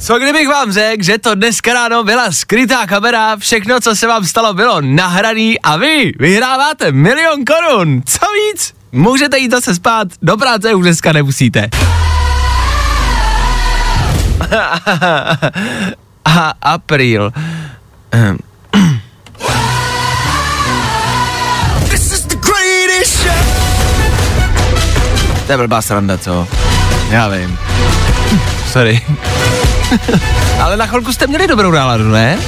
Co kdybych vám řekl, že to dneska ráno byla skrytá kamera, všechno, co se vám stalo, bylo nahraný a vy vyhráváte milion korun. Co víc? Můžete jít zase spát, do práce už dneska nemusíte. A apríl. Ehm. To je blbá sranda, co? Já vím. Sorry. Ale na chvilku jste měli dobrou náladu, ne?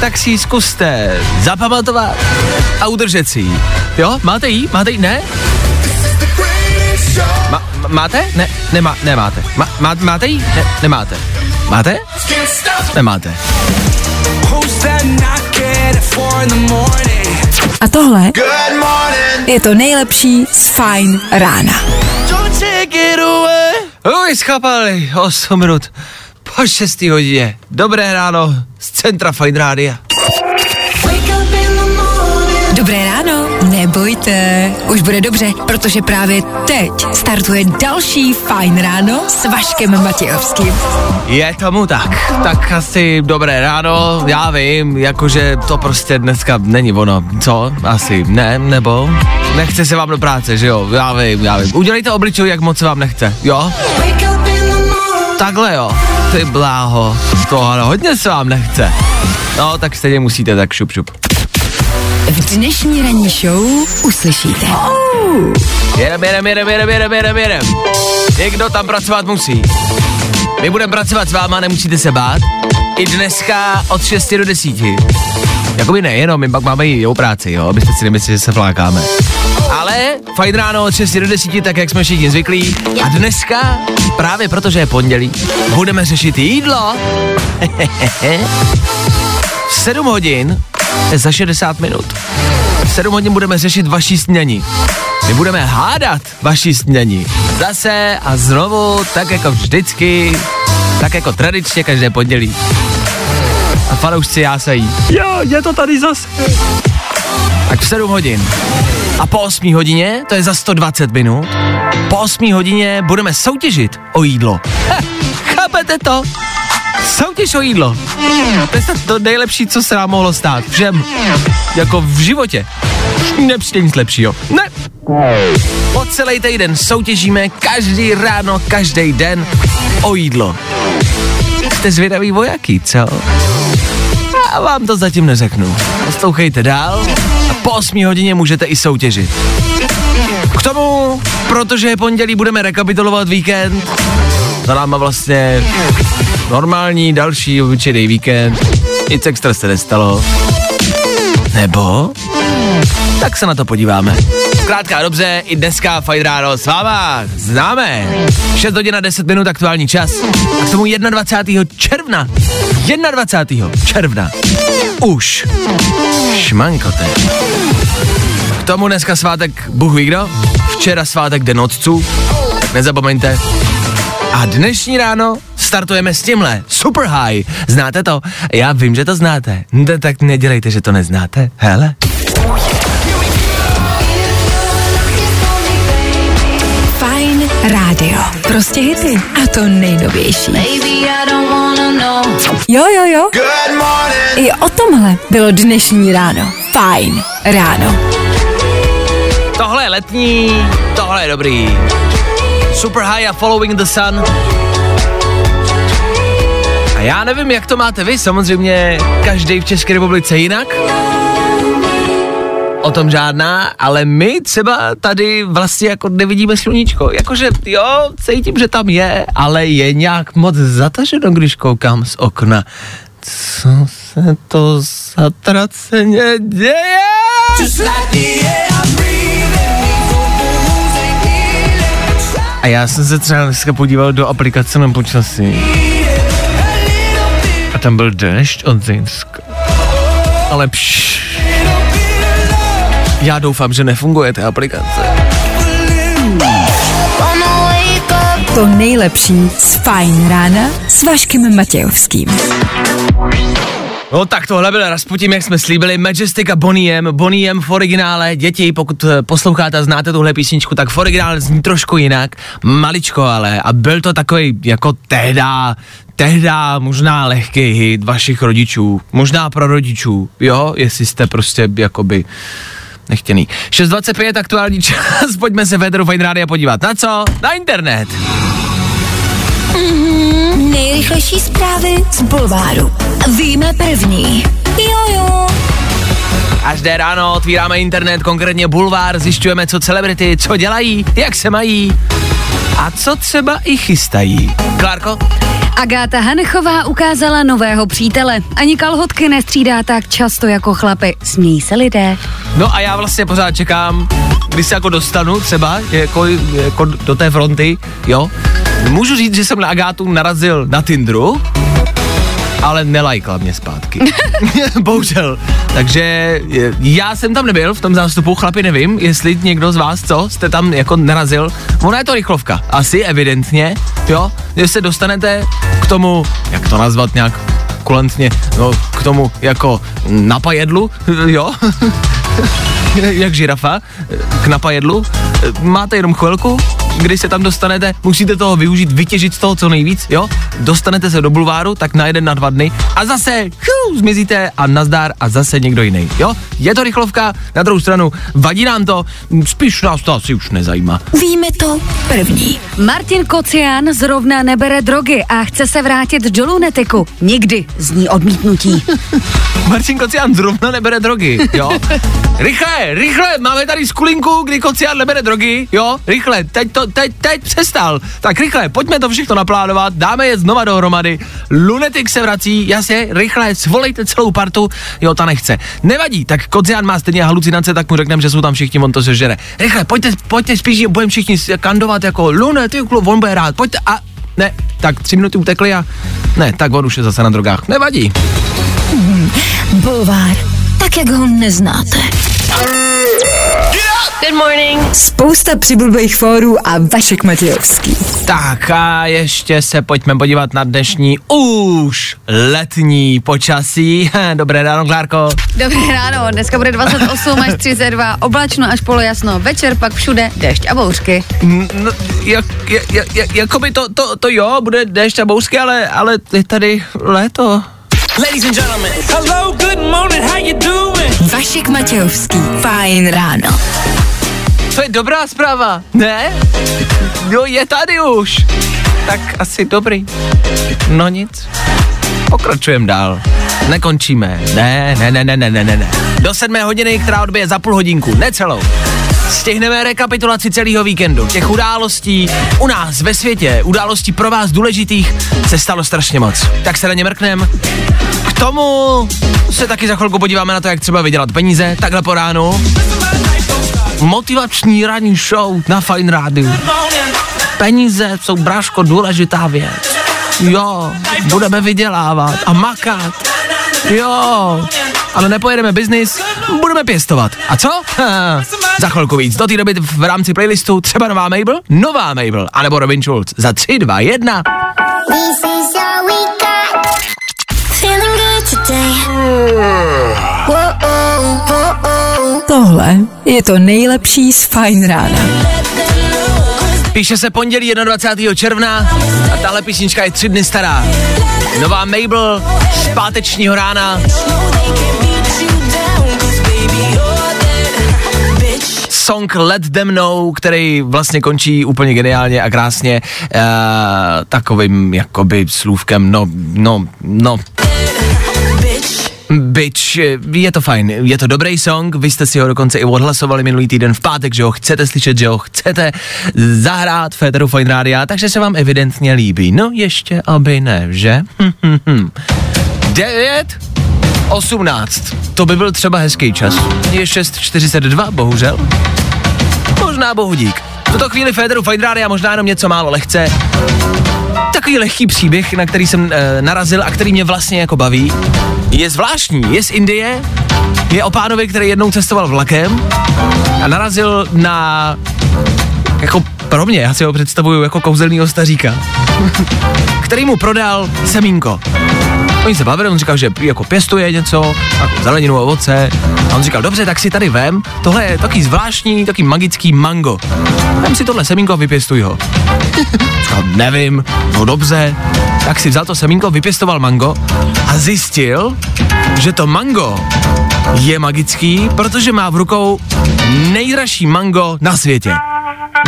Tak si ji zkuste zapamatovat a udržet si ji. Jo? Máte ji? Máte ji? Ne? Ma, máte? Ne, nemá, nemáte. Ma, má, máte ji? Ne, nemáte. Máte? Nemáte. A tohle je to nejlepší z Fajn rána. Uj, schápali, 8 minut po 6 hodině. Dobré ráno z centra Fine Rádia. Dobré ráno, nebojte, už bude dobře, protože právě teď startuje další Fajn ráno s Vaškem Matějovským. Je tomu tak. Tak asi dobré ráno, já vím, jakože to prostě dneska není ono. Co? Asi ne, nebo? Nechce se vám do práce, že jo? Já vím, já vím. Udělejte obličej, jak moc se vám nechce, jo? Takhle jo. Ty bláho. To ano, hodně se vám nechce. No, tak stejně musíte, tak šup šup. V dnešní ranní show uslyšíte. Jedem, jedem, jedem, jedem, jedem, jedem, jedem. Někdo tam pracovat musí. My budeme pracovat s váma, nemusíte se bát. I dneska od 6 do 10. Jakoby nejenom, my pak máme i jinou práci, jo, abyste si nemysleli, že se flákáme. Ale fajn ráno od 6 do 10, tak jak jsme všichni zvyklí. A dneska, právě protože je pondělí, budeme řešit jídlo. V 7 hodin za 60 minut. V 7 hodin budeme řešit vaší snění. My budeme hádat vaší snění. Zase a znovu, tak jako vždycky, tak jako tradičně každé pondělí. Fanoušci jásají. Jo, je to tady zase. Tak v 7 hodin. A po 8 hodině, to je za 120 minut, po 8 hodině budeme soutěžit o jídlo. Heh, chápete to? Soutěž o jídlo. To je to nejlepší, co se nám mohlo stát. Všem. Jako v životě. Nepřijde nic lepšího. Ne. Po celý týden soutěžíme každý ráno, každý den o jídlo. Jste zvědaví vojaký, co? Já vám to zatím neřeknu. Poslouchejte dál a po 8 hodině můžete i soutěžit. K tomu, protože je pondělí, budeme rekapitulovat víkend. Za náma vlastně normální další obyčejný víkend. Nic extra se nestalo. Nebo? Tak se na to podíváme. Zkrátka dobře, i dneska Fajn ráno s váma známe. 6 hodin a 10 minut aktuální čas. A k tomu 21. června. 21. června. Už. Šmankote. K tomu dneska svátek Bůh ví kdo. Včera svátek Den otců. Tak nezapomeňte. A dnešní ráno startujeme s tímhle. Super high. Znáte to? Já vím, že to znáte. No, tak nedělejte, že to neznáte. Hele. Fajn rádio. Prostě hity. A to nejnovější. Baby, I don't. Jo, jo, jo. I o tomhle bylo dnešní ráno. Fajn ráno. Tohle je letní, tohle je dobrý. Super high a following the sun. A já nevím, jak to máte vy, samozřejmě každý v České republice jinak. O tom žádná, ale my třeba tady vlastně jako nevidíme sluníčko. Jakože jo, cítím, že tam je, ale je nějak moc zataženo, když koukám z okna. Co se to zatraceně děje? A já jsem se třeba dneska podíval do aplikace na počasí. A tam byl déšť od Zinska. ale pš. Já doufám, že nefunguje ta aplikace. To nejlepší z Fajn rána s Vaškem Matějovským. No tak tohle byl Rasputin, jak jsme slíbili, Majestic a Bonnie M, Bonnie M v originále, děti, pokud eh, posloucháte a znáte tuhle písničku, tak v originále zní trošku jinak, maličko ale, a byl to takový jako tehda, tehda možná lehký hit vašich rodičů, možná pro rodičů, jo, jestli jste prostě jakoby nechtěný. 6.25 aktuální čas, pojďme se Federu Fine Rádia podívat. Na co? Na internet. Nejrychlejší zprávy z Bulváru. Víme první. Jojo. Až jde ráno, otvíráme internet, konkrétně bulvár, zjišťujeme, co celebrity, co dělají, jak se mají a co třeba i chystají. Klárko? Agáta Hanechová ukázala nového přítele. Ani kalhotky nestřídá tak často jako chlapy. Smějí se lidé. No a já vlastně pořád čekám, kdy se jako dostanu třeba jako, jako do té fronty, jo. Můžu říct, že jsem na Agátu narazil na Tinderu, ale nelajkla mě zpátky. Bohužel. Takže je, já jsem tam nebyl v tom zástupu, chlapi nevím, jestli někdo z vás, co, jste tam jako narazil. Ona je to rychlovka, asi evidentně, jo, že se dostanete k tomu, jak to nazvat nějak kulantně, no, k tomu jako napajedlu, jo, jak žirafa, k napajedlu. Máte jenom chvilku, když se tam dostanete, musíte toho využít, vytěžit z toho co nejvíc, jo? Dostanete se do bulváru, tak na jeden na dva dny a zase chů, zmizíte a nazdár a zase někdo jiný, jo? Je to rychlovka, na druhou stranu vadí nám to, spíš nás to asi už nezajímá. Víme to první. Martin Kocián zrovna nebere drogy a chce se vrátit do lunetiku. Nikdy zní odmítnutí. Marcin Kocián zrovna nebere drogy, jo? Rychle, rychle, máme tady skulinku, kdy Kocián nebere drogy, jo? Rychle, teď to, teď, teď přestal. Tak rychle, pojďme to všechno naplánovat, dáme je znova dohromady. Lunetik se vrací, jasně, rychle, svolejte celou partu, jo, ta nechce. Nevadí, tak Kocián má stejně halucinace, tak mu řekneme, že jsou tam všichni, on to sežere. Rychle, pojďte, pojďte spíš, budeme všichni kandovat jako Lunetik, on bude rád, pojďte a ne, tak tři minuty utekly a ne, tak on už je zase na drogách. Nevadí. Bulvár. Tak, jak ho neznáte. Good morning. Spousta přibulbých fórů a Vašek Matějovský. Tak a ještě se pojďme podívat na dnešní už letní počasí. Dobré ráno, Klárko. Dobré ráno, dneska bude 28 až 32, oblačno až polojasno, večer pak všude déšť a bouřky. No, jak, jak, jak, jak, jakoby to, to, to jo, bude déšť a bouřky, ale, ale je tady léto. Ladies and gentlemen, hello, good morning, how you doing? Vašek Matějovský. Fajn ráno. To je dobrá zpráva, ne? Jo, je tady už. Tak asi dobrý. No nic. Pokračujeme dál. Nekončíme. Ne, ne, ne, ne, ne, ne, ne, ne. Do sedmé hodiny, která odbije za půl hodinku, necelou. Stihneme rekapitulaci celého víkendu. Těch událostí u nás ve světě, událostí pro vás důležitých, se stalo strašně moc. Tak se na ně mrknem. K tomu se taky za chvilku podíváme na to, jak třeba vydělat peníze, takhle po ránu. Motivační ranní show na Fine Radio. Peníze jsou, bráško, důležitá věc. Jo, budeme vydělávat a makat. Jo, ale nepojedeme biznis, budeme pěstovat. A co? Ha, za chvilku víc. Do té doby v rámci playlistu třeba nová Mabel, nová Mabel, anebo Robin Schulz. Za 3, 2, 1. This is all we got. Feeling good today. Whoa, whoa, Tohle je to nejlepší z Fajn rána. Píše se pondělí 21. června a tahle písnička je tři dny stará. Nová Mabel z pátečního rána. Song Let Them Know, který vlastně končí úplně geniálně a krásně uh, takovým jakoby slůvkem, no, no, no, Bitch, je to fajn, je to dobrý song, vy jste si ho dokonce i odhlasovali minulý týden v pátek, že ho chcete slyšet, že ho chcete zahrát Féteru Fine Rádia, takže se vám evidentně líbí. No ještě, aby ne, že? 9, 18, to by byl třeba hezký čas. Je 6.42, bohužel. Možná bohudík. V tuto chvíli Féteru Fine Rádia možná jenom něco málo lehce. Takový lehký příběh, na který jsem e, narazil a který mě vlastně jako baví, je zvláštní. Je z Indie, je o pánovi, který jednou cestoval vlakem a narazil na jako pro mě, já si ho představuju jako kouzelnýho staříka, který mu prodal semínko. Oni se bavili, on říkal, že jako pěstuje něco, jako zeleninu, ovoce. A on říkal, dobře, tak si tady vem, tohle je taky zvláštní, taky magický mango. Vem si tohle semínko a vypěstuj ho. říkal, nevím, no dobře. Tak si vzal to semínko, vypěstoval mango a zjistil, že to mango je magický, protože má v rukou nejdražší mango na světě.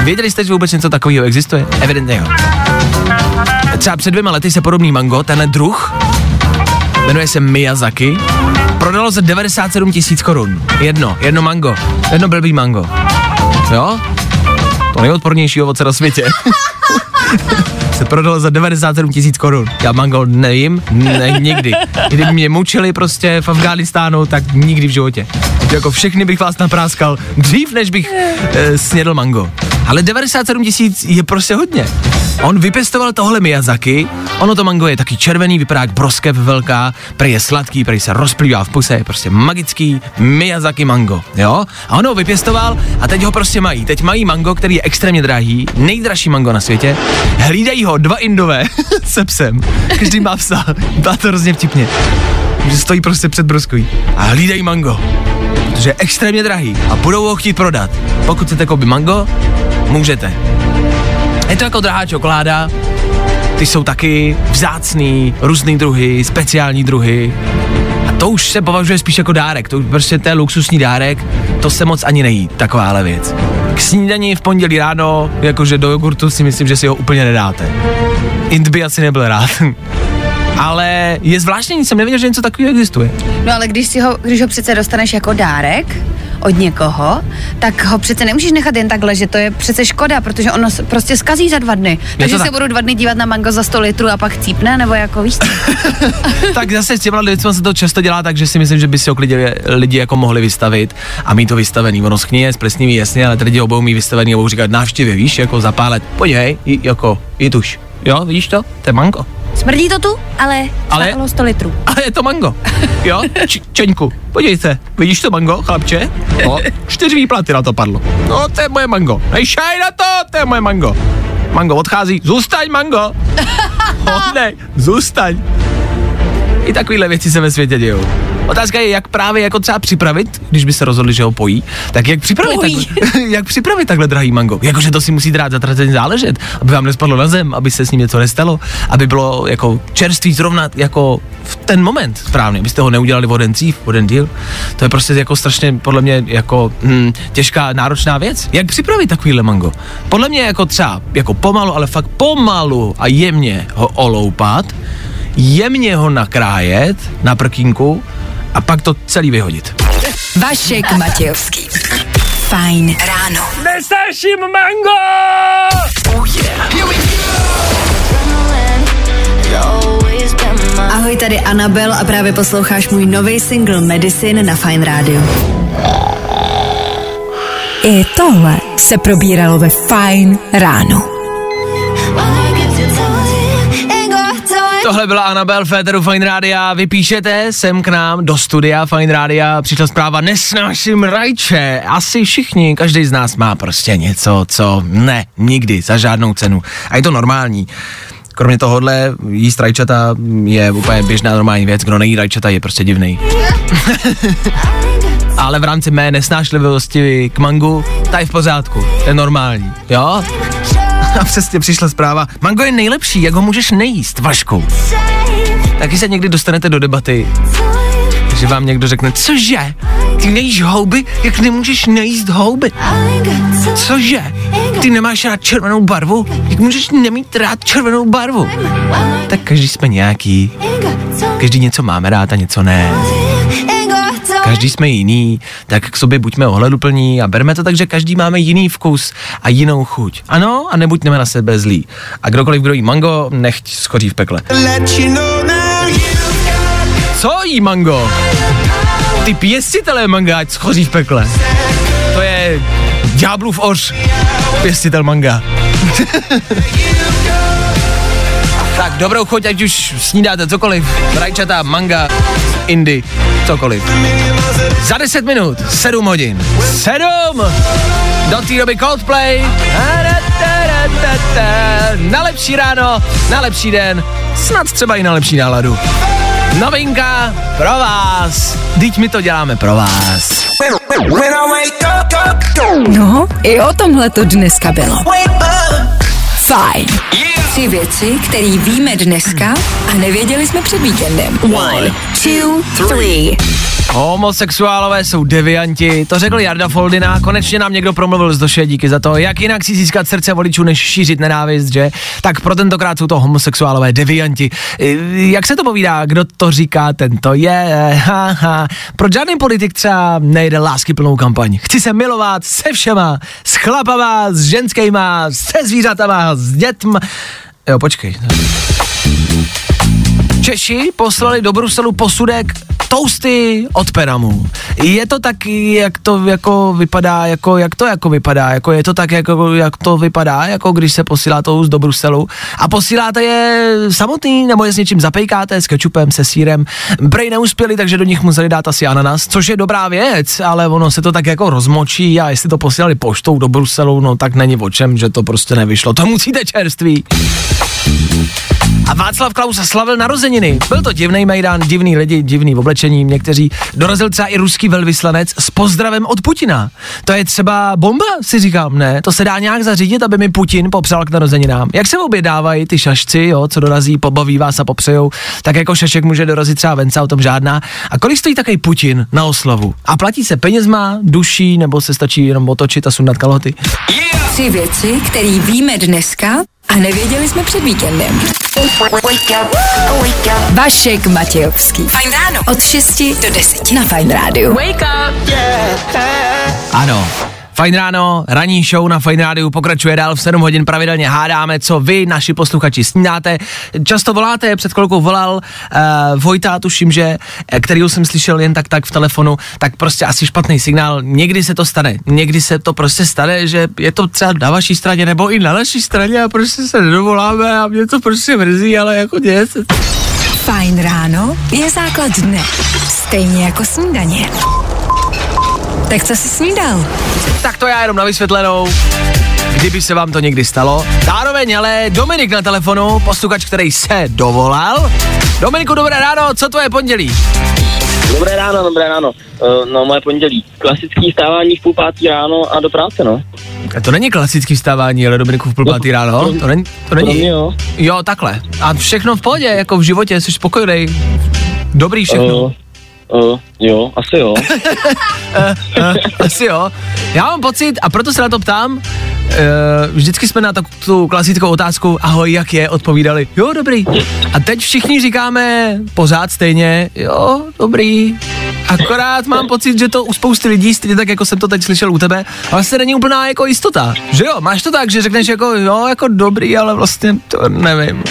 Věděli jste, že vůbec něco takového existuje? Evidentně jo. Třeba před dvěma lety se podobný mango, ten druh, jmenuje se Miyazaki, prodalo za 97 tisíc korun. Jedno, jedno mango, jedno blbý mango. Jo? To nejodpornější ovoce na světě. se prodalo za 97 tisíc korun. Já mango nejím, ne, nikdy. Kdyby mě mučili prostě v Afghánistánu, tak nikdy v životě. Jako všechny bych vás napráskal dřív, než bych e, snědl mango. Ale 97 tisíc je prostě hodně. On vypěstoval tohle Miyazaki, ono to mango je taky červený, vypadá jak broskev velká, prej je sladký, prej se rozplývá v puse, je prostě magický Miyazaki mango, jo? A on ho vypěstoval a teď ho prostě mají. Teď mají mango, který je extrémně drahý, nejdražší mango na světě. Hlídají ho dva indové se psem. Každý má psa. Byla to hrozně vtipně. Že stojí prostě před broskují a hlídají mango. Protože je extrémně drahý a budou ho chtít prodat. Pokud chcete koupit mango, můžete. Je to jako drahá čokoláda, ty jsou taky vzácný, různý druhy, speciální druhy. A to už se považuje spíš jako dárek, to už prostě to je luxusní dárek, to se moc ani nejí, takováhle věc. K snídani v pondělí ráno, jakože do jogurtu si myslím, že si ho úplně nedáte. Int by asi nebyl rád. Ale je zvláštní, jsem nevěděl, že něco takového existuje. No ale když, si ho, když ho přece dostaneš jako dárek od někoho, tak ho přece nemůžeš nechat jen takhle, že to je přece škoda, protože ono prostě skazí za dva dny. Takže tak. se budu dva dny dívat na mango za 100 litrů a pak chcípne, nebo jako víš tak zase s těma lidmi se to často dělá, takže si myslím, že by si ho klidně lidi jako mohli vystavit a mít to vystavený. Ono schníje, splesnivý, jasně, ale lidi obou mít vystavený a budou říkat návštěvy, víš, jako za pár let. Podívej, j- jako, je tuž. Jo, vidíš to? To je mango. Smrdí to tu, ale, Ale- ale... 100 litrů. Ale je to mango. Jo? Č- Čeňku, podívej se, vidíš to mango, chlapče? No, čtyři výplaty na to padlo. No, to je moje mango. Nejšaj na to, to je moje mango. Mango odchází, zůstaň mango. ne, zůstaň. I takovéhle věci se ve světě dějou. Otázka je, jak právě jako třeba připravit, když by se rozhodli, že ho pojí, tak jak připravit, Pojí. takhle, jak připravit takhle drahý mango? Jakože to si musí dát zatraceně záležet, aby vám nespadlo na zem, aby se s ním něco nestalo, aby bylo jako čerstvý zrovna jako v ten moment správně, abyste ho neudělali o den dřív, o den díl. To je prostě jako strašně podle mě jako hm, těžká, náročná věc. Jak připravit takovýhle mango? Podle mě jako třeba jako pomalu, ale fakt pomalu a jemně ho oloupat, jemně ho nakrájet na prkínku a pak to celý vyhodit. Vašek Matějovský. Fajn ráno. Nesnáším mango! Ahoj, tady Anabel a právě posloucháš můj nový single Medicine na Fine Radio. I tohle se probíralo ve Fine ráno. Tohle byla Anabel Féteru Fine Rádia. Vy píšete sem k nám do studia Fine Rádia. Přišla zpráva, nesnáším rajče. Asi všichni, každý z nás má prostě něco, co ne, nikdy, za žádnou cenu. A je to normální. Kromě tohohle jíst rajčata je úplně běžná normální věc. Kdo nejí rajčata je prostě divný. Ale v rámci mé nesnášlivosti k mangu, ta je v pořádku, to je normální, jo? A přesně přišla zpráva, mango je nejlepší, jak ho můžeš nejíst, Vašku. Taky se někdy dostanete do debaty, že vám někdo řekne, cože, ty nejíš houby, jak nemůžeš nejíst houby? Cože, ty nemáš rád červenou barvu, jak můžeš nemít rád červenou barvu? Tak každý jsme nějaký, každý něco máme rád a něco ne. Každý jsme jiný, tak k sobě buďme ohleduplní a berme to tak, že každý máme jiný vkus a jinou chuť. Ano, a nebuďme na sebe zlí. A kdokoliv, kdo jí mango, nechť schoří v pekle. Co jí mango? Ty pěstitelé manga, ať schoří v pekle. To je ďáblův oř, pěstitel manga. tak, dobrou chuť, ať už snídáte cokoliv, rajčata, manga, indy. cokoliv. Za 10 minut, 7 hodin. 7! Do té doby Coldplay. Na lepší ráno, na lepší den, snad třeba i na lepší náladu. Novinka pro vás. Teď my to děláme pro vás. No, i o tomhle to dneska bylo. Fajn. Tři věci, které víme dneska a nevěděli jsme před víkendem. One, two, three. Homosexuálové jsou devianti, to řekl Jarda Foldina, konečně nám někdo promluvil z doše, díky za to, jak jinak si získat srdce voličů, než šířit nenávist, že? Tak pro tentokrát jsou to homosexuálové devianti. Jak se to povídá, kdo to říká, ten to je, haha. Pro žádný politik třeba nejde lásky plnou kampaň. Chci se milovat se všema, s chlapama, s ženskýma, se zvířatama, s dětma. Jo, počkej. Češi poslali do Bruselu posudek toasty od Peramu. Je to tak, jak to jako vypadá, jako, jak to jako vypadá, jako je to tak, jako, jak to vypadá, jako když se posílá toast do Bruselu a posíláte je samotný, nebo je s něčím zapejkáte, s kečupem, se sírem. Prej neuspěli, takže do nich museli dát asi ananas, což je dobrá věc, ale ono se to tak jako rozmočí a jestli to posílali poštou do Bruselu, no tak není o čem, že to prostě nevyšlo. To musíte čerství. A Václav Klaus slavil narozeniny. Byl to divný Mejdan, divný lidi, divný oblečení. Někteří dorazil třeba i ruský velvyslanec s pozdravem od Putina. To je třeba bomba, si říkám, ne? To se dá nějak zařídit, aby mi Putin popřál k narozeninám. Jak se obědávají ty šašci, jo, co dorazí, pobaví vás a popřejou, tak jako šašek může dorazit třeba Venca, o tom žádná. A kolik stojí takový Putin na oslavu? A platí se penězma, duší, nebo se stačí jenom otočit a sundat kalhoty? Tři věci, které víme dneska a nevěděli jsme před víkendem. Vašek Matějovský. Fajn ráno. Od 6 do 10 na Fajn rádiu. Ano. Fajn ráno, ranní show na Fajn rádiu pokračuje dál v 7 hodin pravidelně hádáme, co vy, naši posluchači, snídáte. Často voláte, před chvilkou volal uh, Vojta, tuším, že, eh, kterýho jsem slyšel jen tak tak v telefonu, tak prostě asi špatný signál. Někdy se to stane, někdy se to prostě stane, že je to třeba na vaší straně nebo i na naší straně a prostě se nedovoláme a mě to prostě mrzí, ale jako děje se. Fajn ráno je základ dne. Stejně jako snídaně. Tak co jsi snídal? Tak to já jenom na vysvětlenou, kdyby se vám to někdy stalo. Zároveň ale Dominik na telefonu, posluchač, který se dovolal. Dominiku, dobré ráno, co to je pondělí? Dobré ráno, dobré ráno. Uh, no, moje pondělí. Klasický stávání v půl pátý ráno a do práce, no. A to není klasický vstávání, ale Dominiku v půl pátý ráno, to není, to Pro není. mě, jo. Jo, takhle. A všechno v pohodě, jako v životě, jsi spokojený. Dobrý všechno. Uh, uh, jo, asi jo. Asi jo. Já mám pocit, a proto se na to ptám, Uh, vždycky jsme na tak, tu klasickou otázku, ahoj, jak je, odpovídali, jo, dobrý. A teď všichni říkáme pořád stejně, jo, dobrý. Akorát mám pocit, že to u spousty lidí, stejně tak, jako jsem to teď slyšel u tebe, vlastně není úplná jako jistota, že jo, máš to tak, že řekneš jako, jo, jako dobrý, ale vlastně to nevím.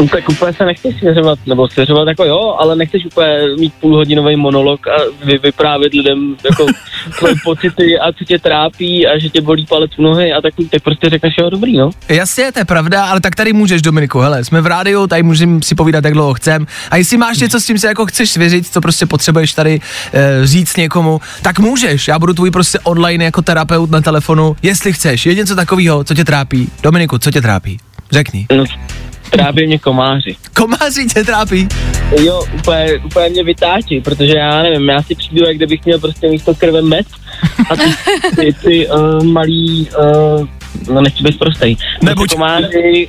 No, tak úplně se nechceš svěřovat, nebo svěřovat jako jo, ale nechceš úplně mít půlhodinový monolog a vy, vyprávět lidem jako tvoje pocity a co tě trápí a že tě bolí palec u nohy a tak, tak prostě řekneš jo, dobrý, no. Jasně, to je pravda, ale tak tady můžeš, Dominiku, hele, jsme v rádiu, tady můžeme si povídat, jak dlouho chcem. A jestli máš něco, s tím se jako chceš svěřit, co prostě potřebuješ tady e, říct někomu, tak můžeš. Já budu tvůj prostě online jako terapeut na telefonu, jestli chceš. Je něco takového, co tě trápí. Dominiku, co tě trápí? Řekni. no trápí mě komáři. Komáři tě trápí. Jo, úplně, úplně mě vytáčí, protože já nevím, já si přijdu, jak kdybych měl prostě místo krve med a ty, ty, ty uh, malý, uh, no nechci být prostej, Nebuď. Komáři,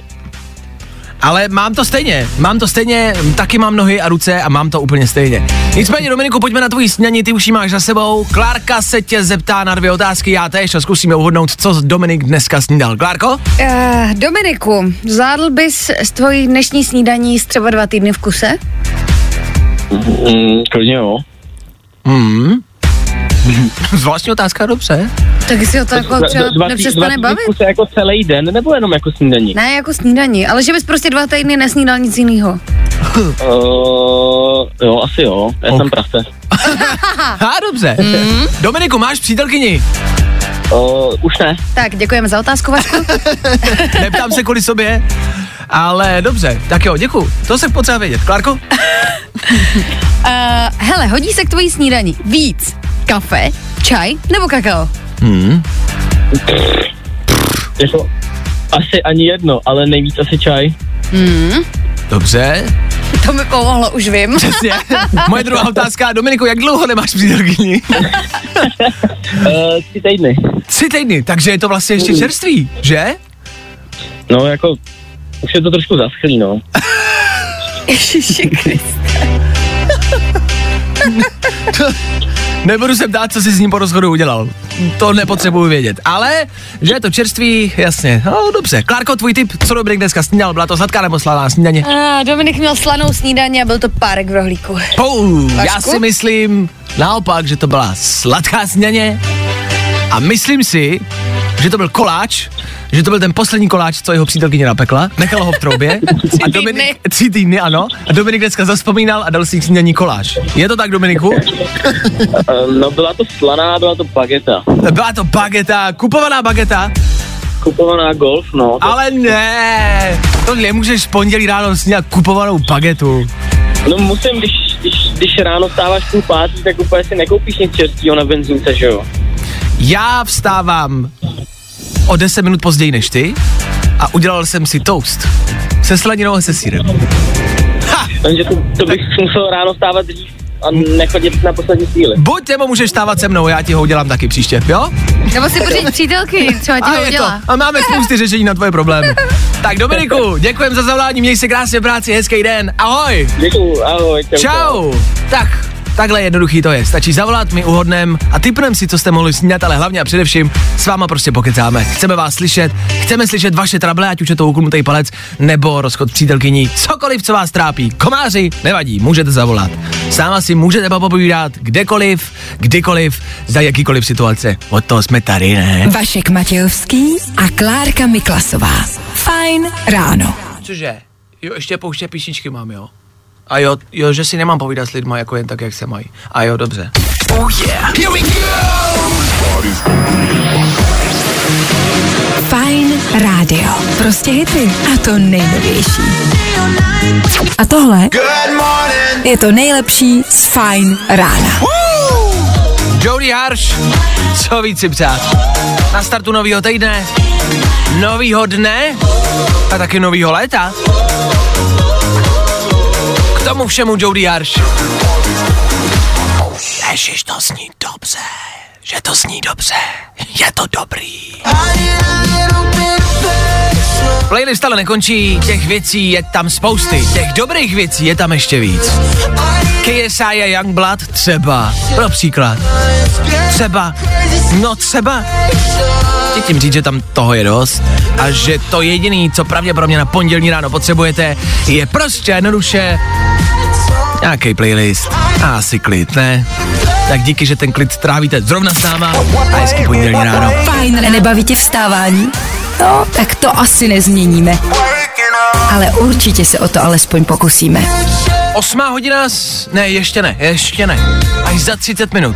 Ale mám to stejně, mám to stejně, taky mám nohy a ruce a mám to úplně stejně. Nicméně, Dominiku, pojďme na tvůj snění, ty už ji máš za sebou. Klárka se tě zeptá na dvě otázky, já též a zkusíme uhodnout, co Dominik dneska snídal. Klárko? Uh, Dominiku, zvládl bys s tvojí dnešní snídaní z třeba dva týdny v kuse? mm, klidně jo. Hmm. Zvláštní otázka, dobře. Tak si ho to jako třeba Dva- nepřestane dva bavit? jako celý den, nebo jenom jako snídaní? Ne, jako snídaní, ale že bys prostě dva týdny nesnídal nic jiného. Uh, jo, asi jo, já Ok. jsem prase. A dobře. Mhm. Dominiku, máš přítelkyni? Uh, už ne. Tak, děkujeme za otázku, Vašku. Neptám se kvůli sobě, ale dobře. Tak jo, děkuji. To se potřeba vědět. Klárko? Uh, hele, hodí se k tvojí snídani víc kafe, čaj nebo kakao? Jako, asi ani jedno, ale nejvíc asi čaj. Dobře. To mi pomohlo, už vím. Přesně. Moje druhá otázka. Dominiku, jak dlouho nemáš přítelkyni? Uh, tři týdny. Tři týdny, takže je to vlastně ještě čerstvý, že? No jako, už je to trošku zaschlý, no. Ježiši Kriste. Nebudu se ptát, co jsi s ním po rozchodu udělal. To nepotřebuju vědět. Ale, že je to čerstvý, jasně. No dobře. Klárko, tvůj tip, co Dominik dneska snídal? Byla to sladká nebo slaná snídaně? A Dominik měl slanou snídaně a byl to párek v rohlíku. Pou, já si myslím naopak, že to byla sladká snídaně a myslím si, že to byl koláč, že to byl ten poslední koláč, co jeho přítelkyně napekla, nechala ho v troubě. a Dominik, tři týdny, ano. A Dominik dneska zaspomínal a dal si k snídaní koláč. Je to tak, Dominiku? Uh, no byla to slaná, byla to bageta. Byla to bageta, kupovaná bageta, Kupovaná golf, no. To, ale ne, to nemůžeš v pondělí ráno snídat kupovanou bagetu. No musím, když, když, když ráno stáváš půl pátý, tak úplně si nekoupíš nic čerstvého na benzínce, že jo? Já vstávám o 10 minut později než ty a udělal jsem si toast se slaninou a se sírem. Ha! Takže to, to bych musel ráno stávat dřív a nechodit na poslední chvíli. Buď nebo můžeš stávat se mnou, já ti ho udělám taky příště, jo? Nebo si pořiď přítelky, třeba ti A ho je to. udělá. A máme spousty řešení na tvoje problémy. Tak Dominiku, děkujem za zavolání, měj se krásně v práci, hezký den, ahoj. Děkuju, ahoj. Čau. Čau. Tak, takhle jednoduchý to je. Stačí zavolat, my uhodnem a typnem si, co jste mohli snídat, ale hlavně a především s váma prostě pokecáme. Chceme vás slyšet, chceme slyšet vaše trable, ať už je to uklnutý palec nebo rozchod přítelkyní, cokoliv, co vás trápí. Komáři, nevadí, můžete zavolat. Sáma si můžete popovídat kdekoliv, kdykoliv, za jakýkoliv situace. Od toho jsme tady, ne? Vašek Matějovský a Klárka Miklasová. Fajn ráno. Cože? Jo, ještě pouště písničky mám, jo? A jo, jo, že si nemám povídat s lidma jako jen tak, jak se mají. A jo, dobře. Oh yeah. Here we go. Fajn rádio. Prostě hity. A to nejnovější. A tohle je to nejlepší z Fajn rána. Jody Harsh, co víc si přát. Na startu novýho týdne, novýho dne a taky novýho léta. Tomu všemu Jody Harsh. Ježiš, to zní dobře, že to zní dobře, je to dobrý. Playlist ale nekončí, těch věcí je tam spousty, těch dobrých věcí je tam ještě víc. KSI a Youngblood třeba, pro příklad. Třeba, no třeba. Chci tím říct, že tam toho je dost a že to jediný, co pravděpodobně na pondělní ráno potřebujete, je prostě jednoduše nějaký playlist a asi klid, ne? Tak díky, že ten klid trávíte zrovna s náma a hezký pondělí ráno. Fajn, nebaví tě vstávání? No, tak to asi nezměníme. Ale určitě se o to alespoň pokusíme. Osmá hodina, ne, ještě ne, ještě ne, až za 30 minut.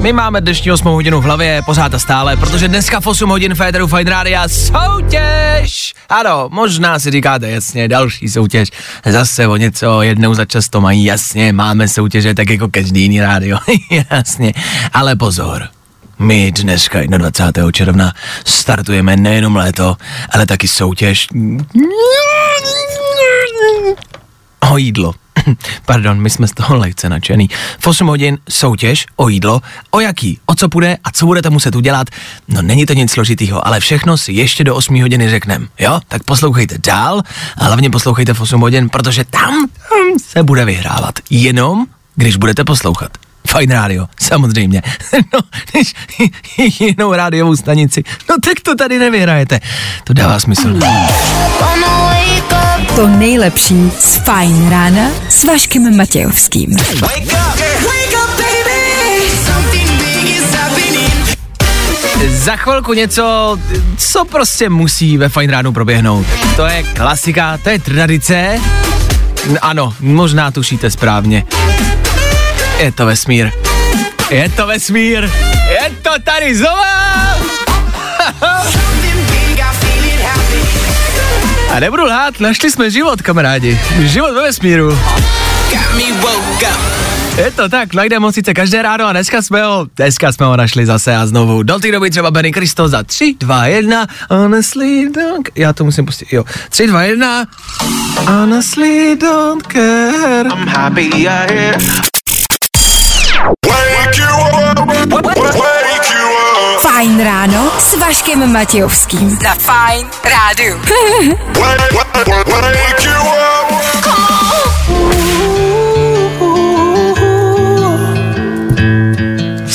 My máme dnešní 8 hodinu v hlavě, pořád a stále, protože dneska v 8 hodin Féteru Fine Rádia soutěž! Ano, možná si říkáte, jasně, další soutěž, zase o něco, jednou za čas to mají, jasně, máme soutěže, tak jako každý jiný rádio, jasně, ale pozor. My dneska 21. června startujeme nejenom léto, ale taky soutěž o jídlo. Pardon, my jsme z toho lehce nadšený. V 8 hodin soutěž o jídlo, o jaký, o co půjde a co budete muset udělat. No není to nic složitýho, ale všechno si ještě do 8 hodiny řeknem, jo? Tak poslouchejte dál a hlavně poslouchejte v 8 hodin, protože tam, se bude vyhrávat. Jenom, když budete poslouchat. Fajn rádio, samozřejmě. No, když jinou rádiovou stanici, no tak to tady nevyhrajete. To dává smysl. To nejlepší z Fajn rána s Vaškem Matějovským. Za chvilku něco, co prostě musí ve Fajn ránu proběhnout. To je klasika, to je tradice. Ano, možná tušíte správně. Je to vesmír. Je to vesmír. Je to tady znova. A nebudu lhát, našli jsme život, kamarádi. Život ve vesmíru. Je to tak, najdeme ho sice každé ráno a dneska jsme ho, dneska jsme ho našli zase a znovu. Do té doby třeba Benny Kristo za 3, 2, 1, honestly don't, já to musím pustit, jo. 3, 2, 1, honestly don't care. I'm happy I here. S Vaškem Matějovským. Za Fajn rádu.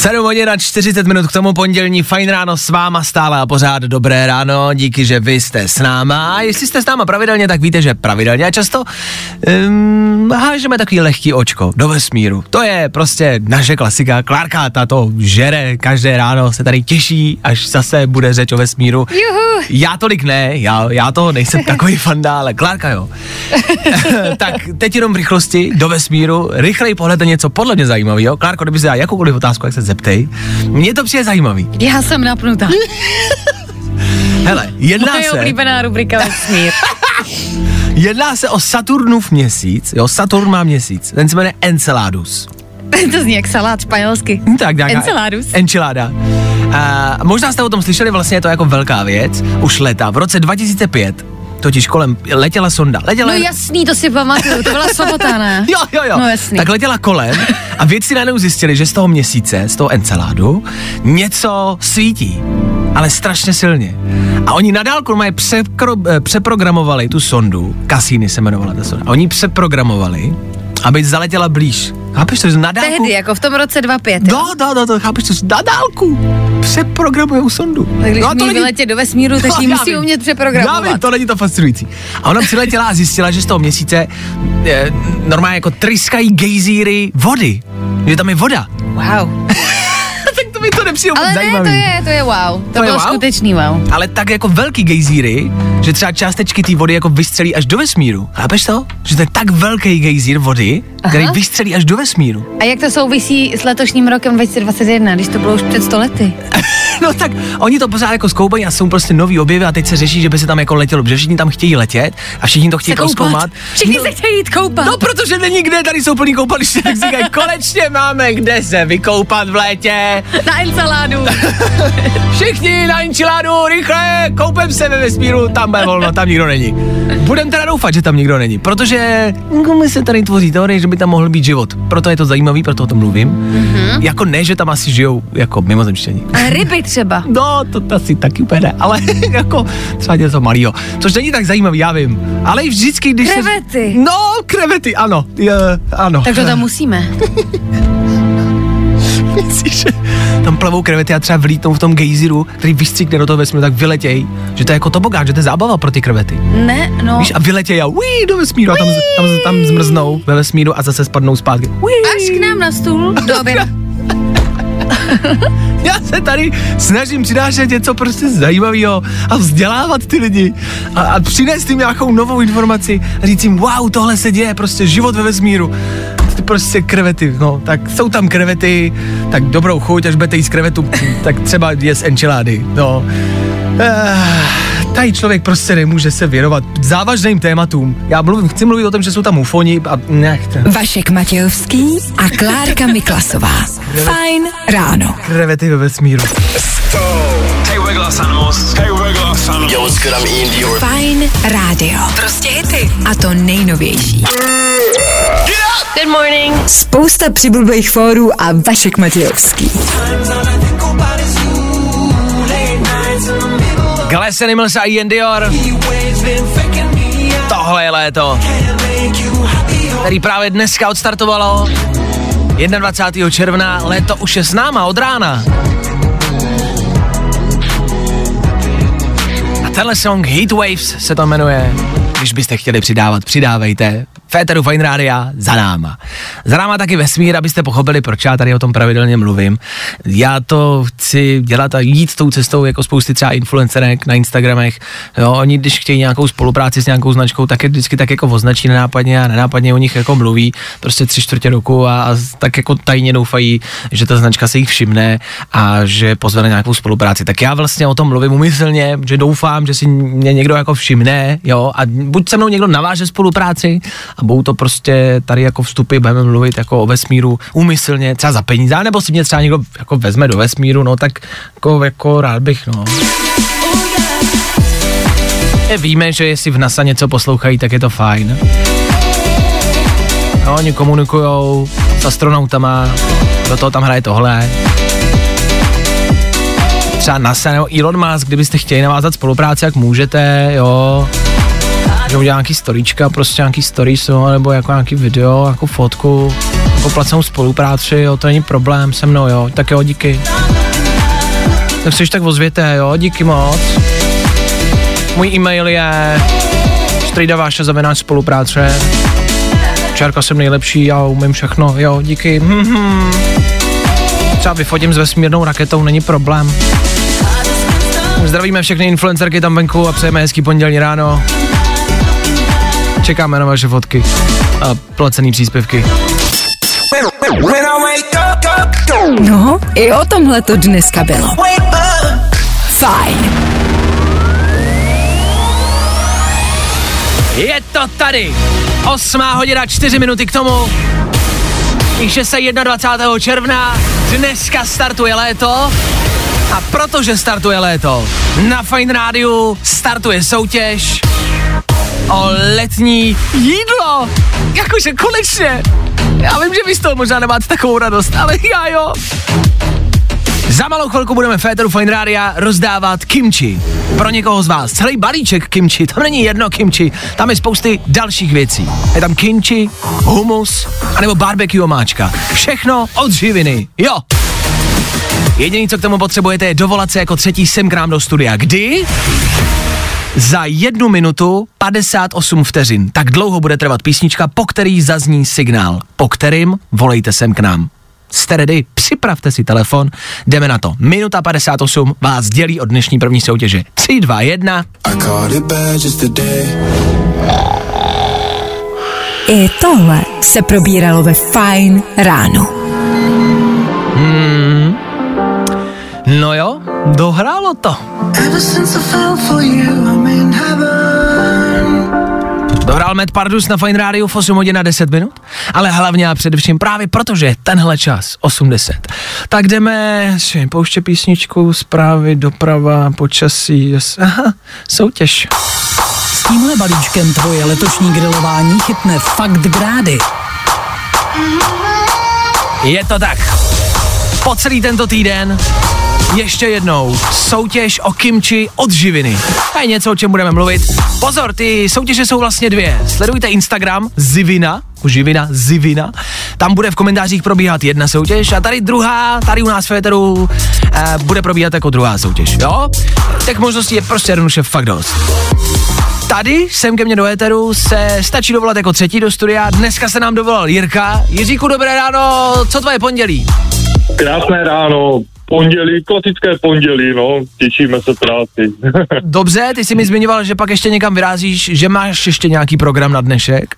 Sedm hodin a 40 minut k tomu pondělní fajn ráno s váma stále a pořád dobré ráno, díky, že vy jste s náma a jestli jste s náma pravidelně, tak víte, že pravidelně a často um, hážeme takový lehký očko do vesmíru. To je prostě naše klasika, Klárka, ta to žere každé ráno, se tady těší, až zase bude řeč o vesmíru. Juhu. Já tolik ne, já, já toho nejsem takový fanda, ale Klárka jo. tak teď jenom v rychlosti do vesmíru, rychlej pohled na něco podle mě zajímavého. Klárko, kdyby se dal jakoukoliv otázku, jak se zeptej. Mně to přijde zajímavý. Já jsem napnutá. Hele, jedná Moje se, oblíbená rubrika vesmír. jedná se o Saturnův měsíc, jo, Saturn má měsíc, ten se jmenuje Enceladus. to zní jak salát španělsky. Hm, Tak, nějaká Enceladus. Enchilada. A možná jste o tom slyšeli, vlastně je to jako velká věc, už leta. V roce 2005 totiž kolem letěla sonda. Letěla No jasný, to si pamatuju, to byla sobota, ne? Jo, jo, jo. No jasný. Tak letěla kolem a vědci najednou zjistili, že z toho měsíce, z toho Enceládu, něco svítí. Ale strašně silně. A oni na dálku mají překro, eh, přeprogramovali tu sondu, Cassini se jmenovala ta sonda, a oni přeprogramovali, aby zaletěla blíž. Chápeš to, že na dálku? Tehdy, jako v tom roce 25. jo? No, no, no, to chápeš, to na dálku přeprogramujou sondu. Tak když no, no, umí vyletět do vesmíru, tak ji já musí vím. umět Já vím, přeprogramovat. to není to fascinující. A ona přiletěla a zjistila, že z toho měsíce eh, normálně jako tryskají gejzíry vody. Že tam je voda. Wow. mi to nepřijde Ale ne, to je, to je wow. To, To je bylo wow? skutečný wow. Ale tak jako velký gejzíry, že třeba částečky té vody jako vystřelí až do vesmíru. Chápeš to? Že to je tak velký gejzír vody, který Aha. vystřelí až do vesmíru. A jak to souvisí s letošním rokem 2021, když to bylo už před stolety? No tak oni to pořád jako zkoumají a jsou prostě nový objevy a teď se řeší, že by se tam jako letělo, že všichni tam chtějí letět a všichni to chtějí prozkoumat. Všichni no, se chtějí jít koupat. No, protože není kde, tady jsou plný koupaliště, tak říkají, konečně máme kde se vykoupat v létě. Na enceládu. Všichni na Enchiladu, rychle, koupem se ve vesmíru, tam bude volno, tam nikdo není. Budem teda doufat, že tam nikdo není, protože mi se tady tvoří teorie, že by tam mohl být život. Proto je to zajímavý, proto o tom mluvím. Mm-hmm. Jako ne, že tam asi žijou jako mimozemštění. A ryby třeba. No, to asi taky úplně ne, ale jako třeba něco malýho. Což není tak zajímavý, já vím. Ale vždycky, když Krevety. Se... No, krevety, ano, je, ano. Tak to tam musíme. Myslíš, že tam plavou krevety a třeba vlítnou v tom gejziru, který vystříkne do toho vesmíru, tak vyletěj. Že to je jako tobogán, že to je zábava pro ty krevety. Ne, no. Víš, a vyletěj a uí, do vesmíru a tam, tam, tam zmrznou ve vesmíru a zase spadnou zpátky. Uí. Až k nám na stůl do oběda. Já se tady snažím přinášet něco prostě zajímavého a vzdělávat ty lidi a, a přinést jim nějakou novou informaci a říct jim, wow, tohle se děje, prostě život ve vesmíru. Ty prostě krevety, no, tak jsou tam krevety, tak dobrou chuť, až budete jíst krevetu, tak třeba je z enchilády, no. Eh, tady člověk prostě nemůže se věnovat závažným tématům. Já mluvím, chci mluvit o tom, že jsou tam ufoni a nechte. Vašek Matějovský a Klárka Miklasová. Fajn ráno. Krevety ve vesmíru. Yo. Fajn rádio. Prostě hity. A to nejnovější. Good morning. Spousta přibulbých fórů a Vašek Matějovský. Glass Animals a Ian Dior. Tohle je léto, který právě dneska odstartovalo. 21. června, léto už je s náma od rána. A tenhle song Heatwaves se to jmenuje. Když byste chtěli přidávat, přidávejte. Féteru Fine Rádia za náma. Za náma taky vesmír, abyste pochopili, proč já tady o tom pravidelně mluvím. Já to chci dělat a jít tou cestou jako spousty třeba influencerek na Instagramech. Jo, oni když chtějí nějakou spolupráci s nějakou značkou, tak je vždycky tak jako označí nenápadně a nenápadně o nich jako mluví prostě tři čtvrtě roku a, a tak jako tajně doufají, že ta značka se jich všimne a že pozve na nějakou spolupráci. Tak já vlastně o tom mluvím umyslně, že doufám, že si mě někdo jako všimne, jo, a buď se mnou někdo naváže spolupráci a a budou to prostě tady jako vstupy, budeme mluvit jako o vesmíru úmyslně, třeba za peníze, nebo si mě třeba někdo jako vezme do vesmíru, no tak jako, jako rád bych, no. Víme, že jestli v NASA něco poslouchají, tak je to fajn. No, oni komunikujou s astronautama, do toho tam hraje tohle. Třeba NASA nebo Elon Musk, kdybyste chtěli navázat spolupráci, jak můžete, jo. Že udělá nějaký storíčka, prostě nějaký stories, nebo jako nějaký video, jako fotku, jako placenou spolupráci, jo, to není problém se mnou, jo, tak jo, díky. Tak se tak ozvěte, jo, díky moc. Můj e-mail je strejdaváša zavináč spolupráce. Čárka jsem nejlepší, já umím všechno, jo, díky. Mhm. Třeba vyfotím s vesmírnou raketou, není problém. Zdravíme všechny influencerky tam venku a přejeme hezký pondělní ráno. Čekáme na vaše fotky a placený příspěvky. No, i o tomhle to dneska bylo. Fajn. Je to tady! 8 hodina 4 minuty k tomu. Píše se 21. června, dneska startuje léto a protože startuje léto, na Fine Rádiu startuje soutěž o letní jídlo. Jakože konečně. Já vím, že vy z toho možná nemáte takovou radost, ale já jo. Za malou chvilku budeme Féteru Fine Rádia rozdávat kimchi. Pro někoho z vás. Celý balíček kimchi, to není jedno kimchi, tam je spousty dalších věcí. Je tam kimchi, humus, anebo barbecue omáčka. Všechno od živiny. Jo. Jediný, co k tomu potřebujete, je dovolat se jako třetí sem k nám do studia. Kdy? Za jednu minutu 58 vteřin. Tak dlouho bude trvat písnička, po který zazní signál. Po kterým volejte sem k nám. Jste ready? Připravte si telefon, jdeme na to. Minuta 58 vás dělí od dnešní první soutěže. 3, 2, 1. I tohle se probíralo ve Fajn ráno. Hmm. No jo, dohrálo to. Dohrál Matt Pardus na Fine Radio v 8 hodin a 10 minut, ale hlavně a především právě protože tenhle čas, 80. Tak jdeme, si pouště písničku, zprávy, doprava, počasí, yes. aha, soutěž. S tímhle balíčkem tvoje letošní grilování chytne fakt grády. Je to tak. Po celý tento týden ještě jednou soutěž o kimči od živiny. To je něco, o čem budeme mluvit. Pozor, ty soutěže jsou vlastně dvě. Sledujte Instagram Zivina, jako živina, Zivina. Tam bude v komentářích probíhat jedna soutěž a tady druhá, tady u nás v Féteru, eh, bude probíhat jako druhá soutěž, jo? Tak možností je prostě jednoduše fakt dost. Tady sem ke mně do éteru se stačí dovolat jako třetí do studia. Dneska se nám dovolal Jirka. Jiříku, dobré ráno, co tvoje pondělí? Krásné ráno, pondělí, klasické pondělí, no, těšíme se práci. Dobře, ty jsi mi zmiňoval, že pak ještě někam vyrazíš, že máš ještě nějaký program na dnešek.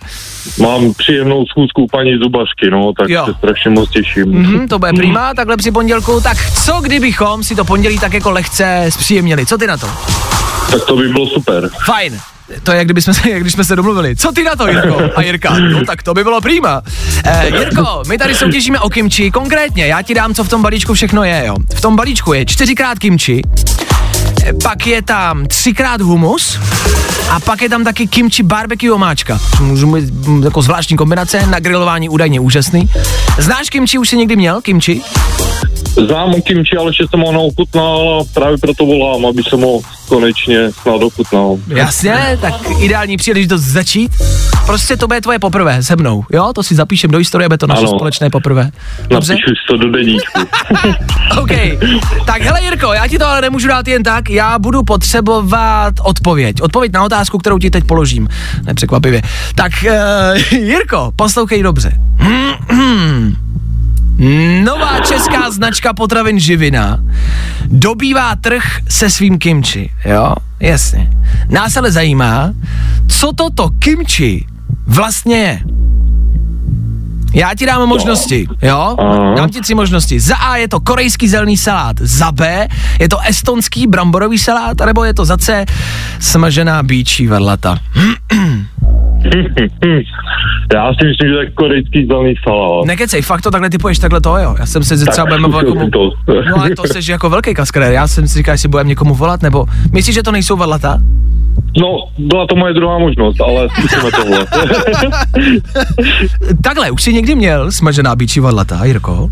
Mám příjemnou schůzku paní Zubařky, no, tak Jo. se strašně moc těším. Mhm, to bude prima, takhle při pondělku. Tak co kdybychom si to pondělí tak jako lehce zpříjemnili? Co ty na to? Tak to by bylo super. Fajn. To je, jak, kdyby jsme se, jak když jsme se domluvili. Co ty na to, Jirko? A Jirka, no tak to by bylo prima. Eh, Jirko, my tady soutěžíme o kimči. Konkrétně, já ti dám, co v tom balíčku všechno je, jo. V tom balíčku je čtyřikrát kimči, eh, pak je tam třikrát humus a pak je tam taky kimchi barbecue omáčka. Můžu mít mm, jako zvláštní kombinace, na grilování údajně úžasný. Znáš kimchi, už jsi někdy měl kimchi? Znám kimči, ale ještě jsem ho neochutnal a právě proto volám, aby jsem ho konečně snad ochutnal. Jasně, tak ideální příležitost začít. Prostě to bude tvoje poprvé se mnou, jo? To si zapíšem do historie, bude to naše Ano. společné poprvé. Dobře? Napíšu si to do deníčku. OK. Tak hele Jirko, já ti to ale nemůžu dát jen tak, já budu potřebovat odpověď. Odpověď na otázku, kterou ti teď položím. Nepřekvapivě. Tak uh, Jirko, poslouchej dobře. Nová česká značka potravin Živina dobývá trh se svým kimči, jo? Jasně. Nás ale zajímá, co toto kimči vlastně je. Já ti dám možnosti, jo? Aha. Dám ti tři možnosti. Za A je to korejský zelený salát, za B je to estonský bramborový salát, nebo je to za C smažená bíčí varlata. Já si myslím, že to je korejský zelený salát. Nekecej, fakt to takhle typuješ, takhle to jo. Já jsem si Tak třeba budeme jako, jsem to. No ale to jsi jako velký kaskadér, já jsem si říkal, jestli budeme někomu volat, nebo myslíš, že to nejsou varlata? No, byla to moje druhá možnost, ale zkusíme tohle. Takhle, už jsi někdy měl smažená bíčí varlata, Jirko?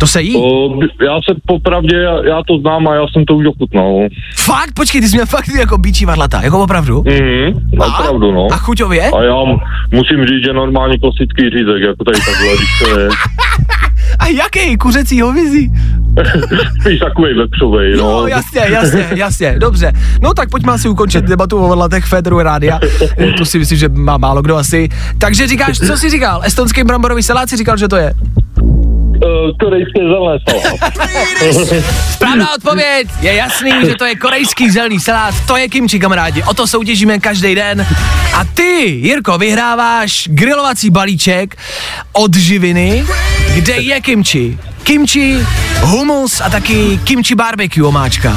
To se jí? O, já se popravdě, já, já to znám a já jsem to už ochutnal. Fakt? Počkej, ty jsi měl fakt jako bíčí varlata, jako opravdu? Mhm, opravdu, no. A chuťově? A já musím říct, že normálně klasický řízek, jako tady takhle, když to je A jaký kuřecí hovězí? spíš takový vepřovej, no. No, jasně, jasně, jasně, dobře. No tak pojďme asi ukončit debatu o varlatech Federu Rádia. To si myslím, že má málo kdo asi. Takže říkáš, co jsi říkal? Estonský bramborový salát si říkal, že to je? Uh, korejské zelené salát. Správná odpověď je jasný, že to je korejský zelený salát, to je kimči, kamarádi. O to soutěžíme každý den. A ty, Jirko, vyhráváš grilovací balíček od živiny, kde je kimči. Kimči, humus a taky kimči barbecue omáčka.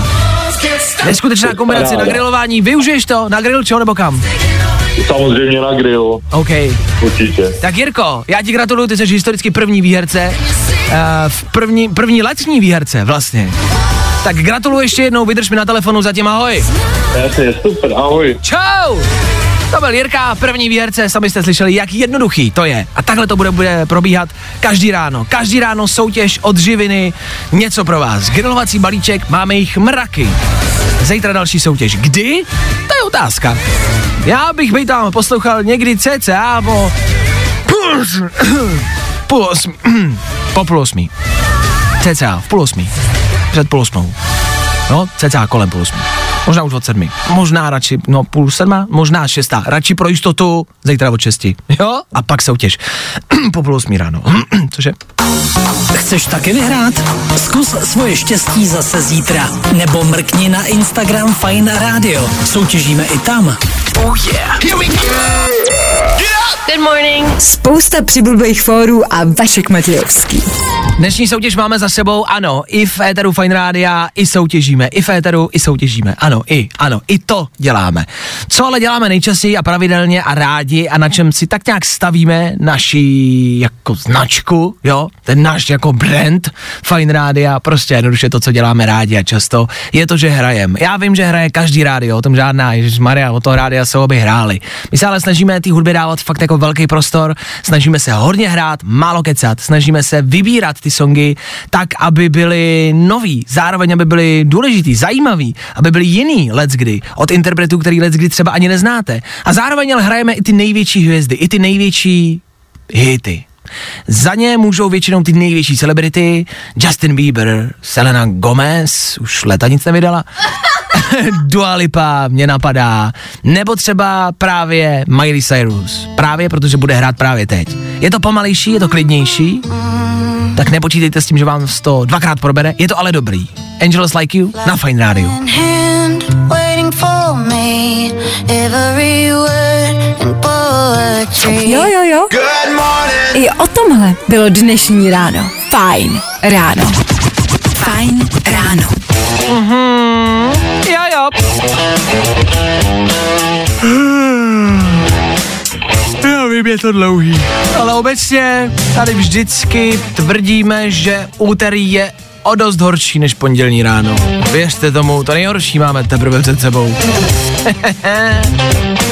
Neskutečná kombinace na grilování. Využiješ to na grill, čo nebo kam? Samozřejmě na grill, OK. určitě. Tak Jirko, já ti gratuluju, ty jsi historicky první výherce, uh, v první, první letní výherce vlastně. Tak gratuluju ještě jednou, vydrž mi na telefonu, zatím ahoj. Jasně, super, ahoj. Čau! To byl Jirka, první výherce, sami jste slyšeli, jak jednoduchý to je. A takhle to bude, bude probíhat každý ráno. Každý ráno soutěž od živiny, něco pro vás. Grilovací balíček, máme jich mraky. Zítra další soutěž. Kdy? To je otázka. Já bych by tam poslouchal někdy cca po... půl- osmi. Po půl osmi. Cca, v půl osmi. Před půl osmou. No, cca kolem půl osmi. Možná už od sedmi. Možná radši, no půl sedma, možná šestá. Radši pro jistotu, zítra od šesti. Jo? A pak soutěž. po půl osmi ráno. Cože? Chceš taky vyhrát? Zkus svoje štěstí zase zítra. Nebo mrkni na Instagram Fine Radio. Soutěžíme i tam. Oh yeah. Here we go. Good morning. Spousta přibulbých fórů a Vašek Matějovský. Dnešní soutěž máme za sebou, ano, i v éteru Fine Rádia, i soutěžíme, i v éteru, i soutěžíme, ano, i, ano, i to děláme. Co ale děláme nejčastěji a pravidelně a rádi a na čem si tak nějak stavíme naší jako značku, jo, ten náš jako brand Fine Rádia, prostě jednoduše to, co děláme rádi a často, je to, že hrajem. Já vím, že hraje každý rádio, o tom žádná, Ježíš Maria, o to rádia se obě hráli. My se ale snažíme ty hudby dávat fakt jako velký prostor, snažíme se hodně hrát, málo kecat, snažíme se vybírat ty songy tak, aby byly nový, zároveň aby byly důležitý, zajímavý, aby byly jiný let's kdy, od interpretů, který let's kdy třeba ani neznáte. A zároveň ale hrajeme i ty největší hvězdy, i ty největší hity. Za ně můžou většinou ty největší celebrity, Justin Bieber, Selena Gomez, už leta nic nevydala, Dua Lipa mě napadá, nebo třeba právě Miley Cyrus, právě protože bude hrát právě teď. Je to pomalejší, je to klidnější, tak nepočítejte s tím, že vám to dvakrát probere, je to ale dobrý. Angels Like You na Fine Radio. Jo, jo, jo. I o tomhle bylo dnešní ráno. Fajn ráno. Fajn ráno. Jo, jo. Já vím, je to dlouhý. Ale obecně tady vždycky tvrdíme, že úterý je o dost horší než pondělní ráno. Věřte tomu, to nejhorší máme teprve před sebou.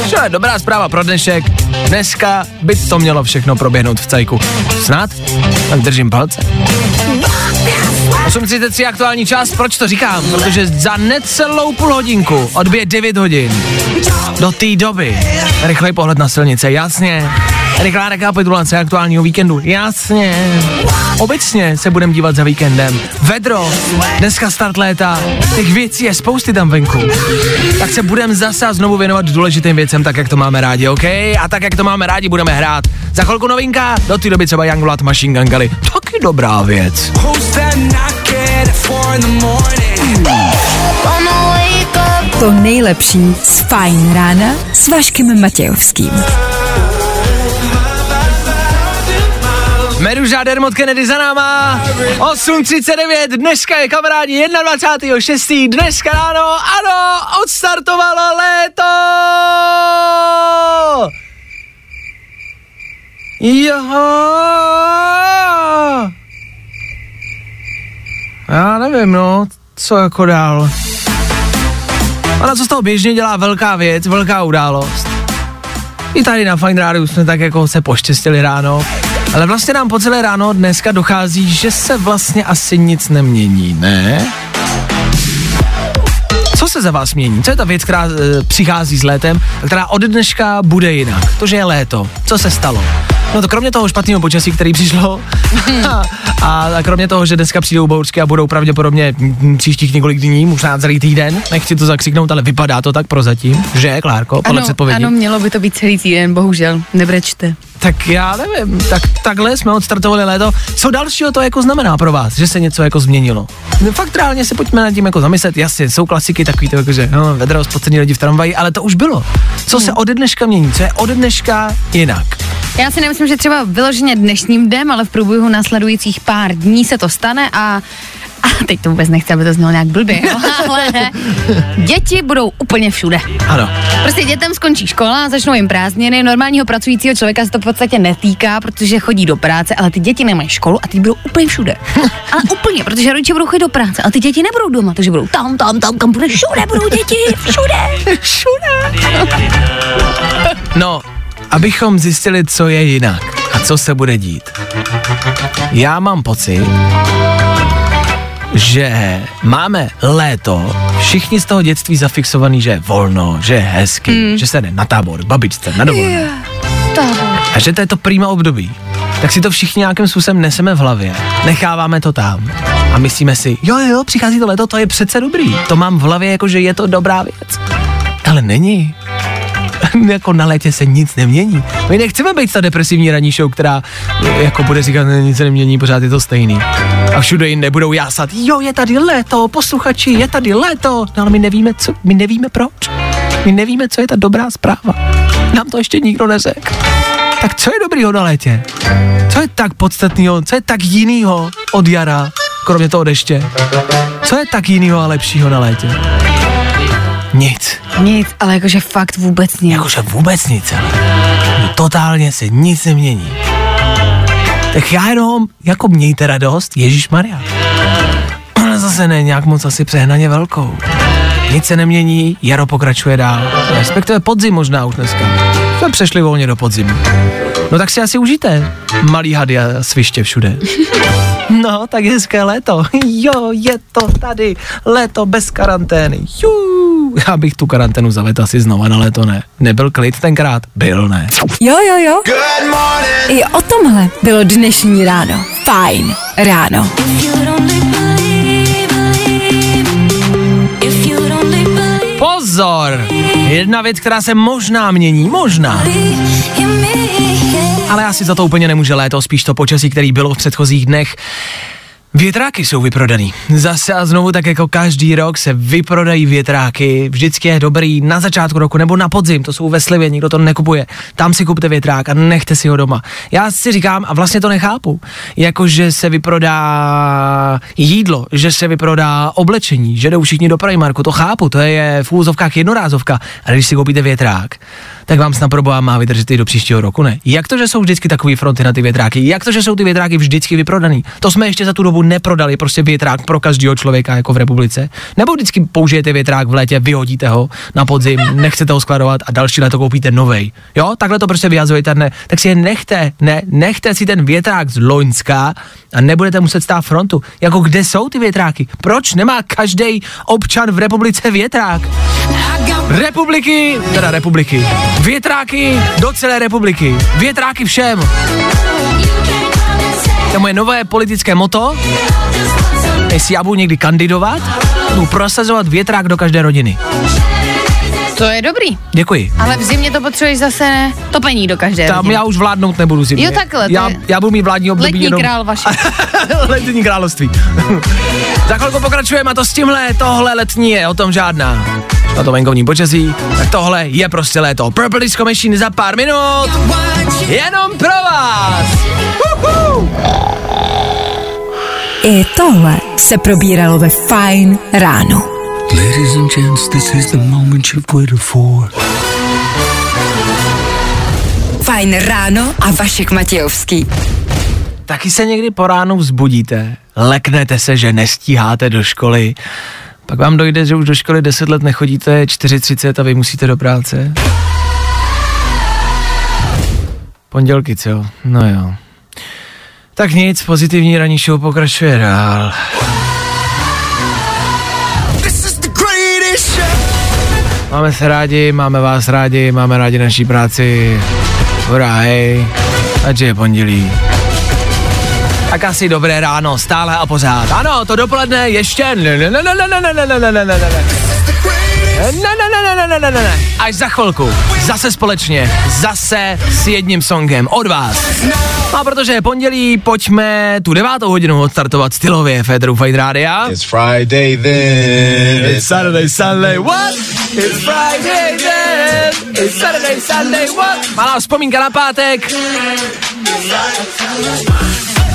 Čo je dobrá zpráva pro dnešek. Dneska by to mělo všechno proběhnout v cajku. Snad? Tak držím palce. 8.33 aktuální čas, proč to říkám? Protože za necelou půl hodinku odbije 9 hodin. Do té doby. Rychlej pohled na silnice, jasně. Rychlá rekapitulace aktuálního víkendu, jasně. Obecně se budeme dívat za víkendem. Vedro, dneska start léta, těch věcí je spousty tam venku. Tak se budeme zase znovu věnovat důležitým věcem, tak jak to máme rádi, OK? A tak jak to máme rádi, budeme hrát. Za chvilku novinka, do té doby třeba Youngblood Machine Gun. Taky dobrá věc. Gonna wake up. To nejlepší z Fajn rána s Vaškem Matějovským. Meduža Dermot Kennedy za náma. 8.39, dneska je kamarádi 21.6. Dneska ráno, ano, odstartovalo léto. Jo. Já nevím, no, co jako dál. Ona co z toho běžně dělá velká věc, velká událost. I tady na Fine Radio jsme tak jako se poštěstili ráno. Ale vlastně nám po celé ráno dneska dochází, že se vlastně asi nic nemění, ne? Co se za vás mění? Co je ta věc, která e, přichází s létem a která od dneška bude jinak? To, že je léto. Co se stalo? No to kromě toho špatného počasí, který přišlo, a, a kromě toho, že dneska přijdou bouřky a budou pravděpodobně příštích několik dní, možná celý týden, nechci to zakřiknout, ale vypadá to tak prozatím, že, Klárko, podle ano, předpovědi. ano, mělo by to být celý týden, bohužel, nebrečte. Tak já nevím, tak takhle jsme odstartovali léto. Co dalšího to jako znamená pro vás, že se něco jako změnilo? No, fakt reálně se pojďme nad tím jako zamyslet, jasně, jsou klasiky takový to jako, že no, vedro, spocení lidi v tramvaji, ale to už bylo. Co se ode dneška mění, co je ode dneška jinak? Já si nemyslím, že třeba vyloženě dnešním dnem, ale v průběhu následujících pár dní se to stane a a teď to vůbec nechci, aby to znělo nějak blbě, jo, ale děti budou úplně všude. Ano. Prostě dětem skončí škola, začnou jim prázdniny, normálního pracujícího člověka se to v podstatě netýká, protože chodí do práce, ale ty děti nemají školu a ty budou úplně všude. Ale úplně, protože rodiče budou chodit do práce, ale ty děti nebudou doma, takže budou tam, tam, tam, kam bude všude, budou děti, všude, všude. No, abychom zjistili, co je jinak a co se bude dít. Já mám pocit, že máme léto, všichni z toho dětství zafixovaný, že je volno, že je hezky, mm. že se jde na tábor, babičce, na dovolenou. Yeah. A že to je to prýma období. Tak si to všichni nějakým způsobem neseme v hlavě, necháváme to tam a myslíme si, jo, jo, přichází to léto, to je přece dobrý. To mám v hlavě jako, že je to dobrá věc. Ale není. jako na létě se nic nemění. My nechceme být ta depresivní ranní show, která jako bude říkat, ne, nic se nemění, pořád je to stejný. A všude jinde budou jásat, jo, je tady léto, posluchači, je tady léto. No ale my nevíme, co, my nevíme proč. My nevíme, co je ta dobrá zpráva. Nám to ještě nikdo neřekl. Tak co je dobrýho na létě? Co je tak podstatného, co je tak jinýho od jara, kromě toho deště? Co je tak jinýho a lepšího na létě? Nic. Nic, ale jakože fakt vůbec nic. Jakože vůbec nic, ale totálně se nic nemění. Tak já jenom, jako mějte radost, Ježíš Maria. Ale zase ne nějak moc asi přehnaně velkou. Nic se nemění, jaro pokračuje dál. Respektive podzim možná už dneska. Jsme přešli volně do podzimu. No tak si asi užijte malý hady a sviště všude. No, tak hezké léto. Jo, je to tady. Léto bez karantény. Jú. Já bych tu karanténu zavedl asi znova na léto, ne. Nebyl klid tenkrát? Byl, ne. Jo, jo, jo. Good morning. I o tomhle bylo dnešní ráno. Fajn ráno. Pozor! Jedna věc, která se možná mění, možná. Ale asi za to úplně nemůže léto, spíš to počasí, který bylo v předchozích dnech. Větráky jsou vyprodaný. Zase a znovu tak jako každý rok se vyprodají větráky. Vždycky je dobrý na začátku roku nebo na podzim, to jsou ve slivě, nikdo to nekupuje. Tam si kupte větrák a nechte si ho doma. Já si říkám a vlastně to nechápu. Jako, že se vyprodá jídlo, že se vyprodá oblečení, že jdou všichni do Primarku, to chápu, to je v úzovkách jednorázovka. Ale když si koupíte větrák, tak vám snad pro boha má vydržet i do příštího roku, ne? Jak to, že jsou vždycky takové fronty na ty větráky? Jak to, že jsou ty větráky vždycky vyprodaný? To jsme ještě za tu dobu neprodali, prostě větrák pro každého člověka jako v republice. Nebo vždycky použijete větrák v létě, vyhodíte ho na podzim, nechcete ho skladovat a další léto koupíte novej. Jo, takhle to prostě vyhazujete, ne? Tak si je nechte, ne, nechte si ten větrák z Loňska a nebudete muset stát frontu. Jako kde jsou ty větráky? Proč nemá každý občan v republice větrák? Republiky, teda republiky. Větráky do celé republiky. Větráky všem. To je moje nové politické moto. Jestli já budu někdy kandidovat, budu prosazovat větrák do každé rodiny. To je dobrý. Děkuji. Ale v zimě to potřebuješ zase topení do každé Tam rodiny. já už vládnout nebudu zimě. Jo, takhle, Já, je- já budu mít vládní období Letní jenom... král vaše. letní království. Za chvilku pokračujeme a to s tímhle, tohle letní je, o tom žádná. Na to venkovní počasí, tak tohle je prostě léto. Purple Disco Machine za pár minut, jenom pro vás. Uhu. I tohle se probíralo ve Fajn ráno. Ladies and gents, this is the moment you've waited for. Fajn ráno a Vašek Matějovský. Taky se někdy po ránu vzbudíte, leknete se, že nestíháte do školy, pak vám dojde, že už do školy 10 let nechodíte, 4.30 a vy musíte do práce. Pondělky, co? No jo. Tak nic, pozitivní ranní show pokračuje dál. Máme se rádi, máme vás rádi, máme rádi naší práci. Hurá, hej. Ať je pondělí. Tak asi dobré ráno, stále a pořád. Ano, to dopoledne ještě ne, ne, ne, ne, ne, ne, ne, ne, ne, ne, Eh, ne, ne, ne, ne, ne, ne, ne, ne. Až za chvilku. Zase společně. Zase s jedním songem od vás. No a protože je pondělí, pojďme tu devátou hodinu odstartovat stylově Federu Fight Rádia. It's Friday then. It's Saturday, Sunday, what? It's Friday then. It's Saturday, Sunday, what? Malá vzpomínka na pátek.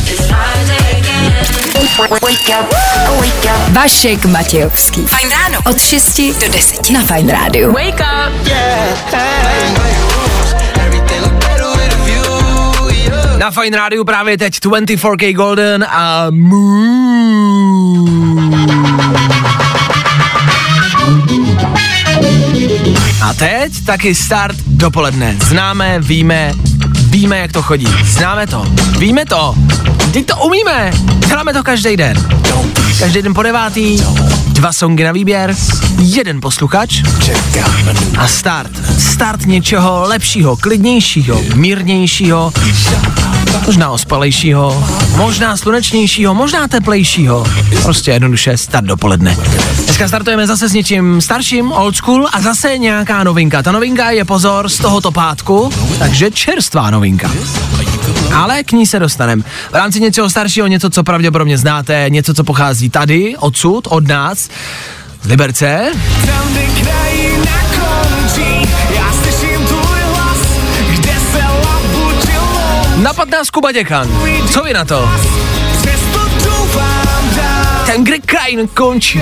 It's Friday. Vašek Matějovský. Fajn ráno. Od 6 do 10 na Fajn rádiu. Wake up. Na Fine Rádiu právě teď 24K Golden a Moon. A teď taky start dopoledne. Známe, víme, víme, jak to chodí. Známe to, víme to. Teď to umíme. Děláme to každý den. Každý den po devátý, dva songy na výběr, jeden posluchač a start. Start něčeho lepšího, klidnějšího, mírnějšího, možná ospalejšího, možná slunečnějšího, možná teplejšího. Prostě jednoduše start dopoledne. Dneska startujeme zase s něčím starším, old school a zase nějaká novinka. Ta novinka je pozor z tohoto pátku, takže čerstvá novinka. Ale k ní se dostaneme. V rámci něčeho staršího, něco, co pravděpodobně znáte, něco, co pochází tady, odsud, od nás, z Liberce. Napad nás Kuba Děkan. Co vy na to? Ten, kde krajin končí.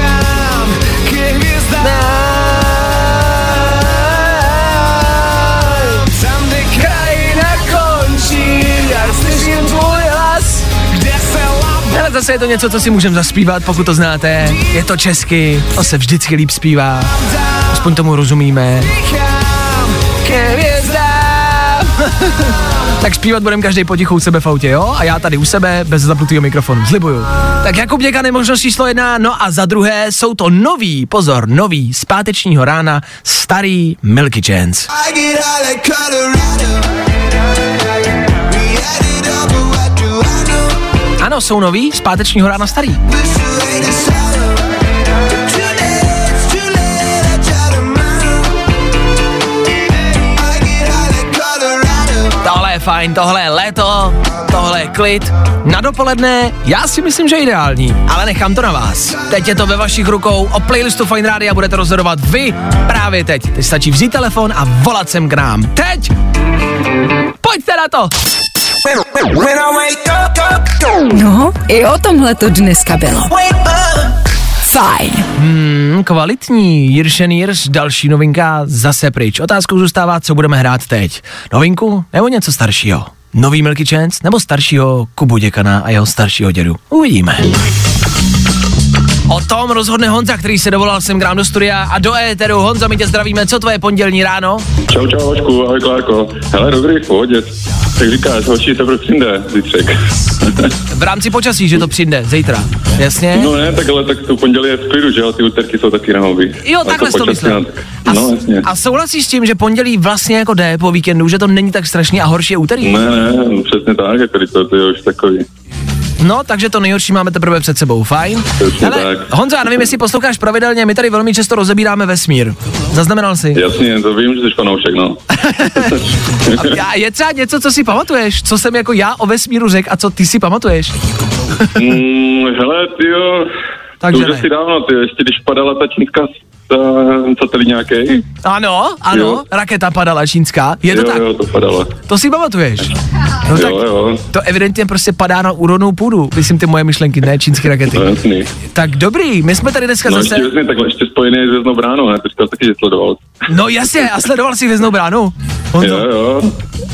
Zase je to něco, co si můžeme zaspívat, pokud to znáte. Je to česky, to se vždycky líp zpívá. Aspoň tomu rozumíme. Tak zpívat budeme každý potichu u sebe v autě, jo? A já tady u sebe bez zapnutého mikrofonu, slibuju. Tak Jakub Děkan je možnost číslo jedna, no a za druhé jsou to nový, pozor, nový z pátečního rána starý Milky Chance. Ano, jsou nový, z pátečního rána starý. Je fajn, tohle je léto, tohle je klid. Na dopoledne já si myslím, že ideální, ale nechám to na vás. Teď je to ve vašich rukou, o playlistu Fine Radio budete rozhodovat vy právě teď. Teď stačí vzít telefon a volat sem k nám. Teď! Pojďte na to! No, i o tomhle to dneska bylo. Fajn. Hmm, kvalitní. Jiršen Jirs, další novinka zase pryč. Otázkou zůstává, co budeme hrát teď. Novinku nebo něco staršího? Nový Milky Chance nebo staršího Kubu Děkana a jeho staršího dědu? Uvidíme. O tom rozhodne Honza, který se dovolal sem k nám do studia a do éteru. Honza, my tě zdravíme, co tvoje pondělní ráno? Čau, čau, Vašku, ahoj, Klárko. Hele, dobrý, v pohodě. Tak říkáš, hoši se přijde zítřek. V rámci počasí, že to přijde zítra, jasně? no ne, tak ale tak to pondělí je v klidu, že jo, ty úterky jsou taky na hobby. Jo, Ale takhle jsi to počasí myslel. tak- A, No, jasně. a souhlasíš s tím, že pondělí vlastně jako jde po víkendu, že to není tak strašný a horší je úterý? Ne, ne, přesně tak, jako když to, to je už takový. No, takže to nejhorší máme teprve před sebou, fajn. Tak. Honzo, já nevím, jestli posloucháš pravidelně, my tady velmi často rozebíráme vesmír. Zaznamenal jsi? Jasně, to vím, že jsi fanoušek, no. A je třeba něco, co si pamatuješ? Co jsem jako já o vesmíru řekl a co ty si pamatuješ? mm, hele, ty jo, Takže to už asi dávno, ty ještě když padala ta čínská uh, satelit nějaký? Ano, ano, Jo. raketa padala čínská. Je to jo, tak? Jo, to padalo. To si pamatuješ? No tak jo, jo, to evidentně prostě padá na úrodnou půdu. Myslím ty moje myšlenky, ne čínské rakety. je jasný. Tak dobrý, my jsme tady dneska No zase... vezmi, takhle ještě spojený s Věznou bránou, ne? Teďka taky sledoval. No jasně, a sledoval jsi Věznou bránu? Honzo? Jo, jo.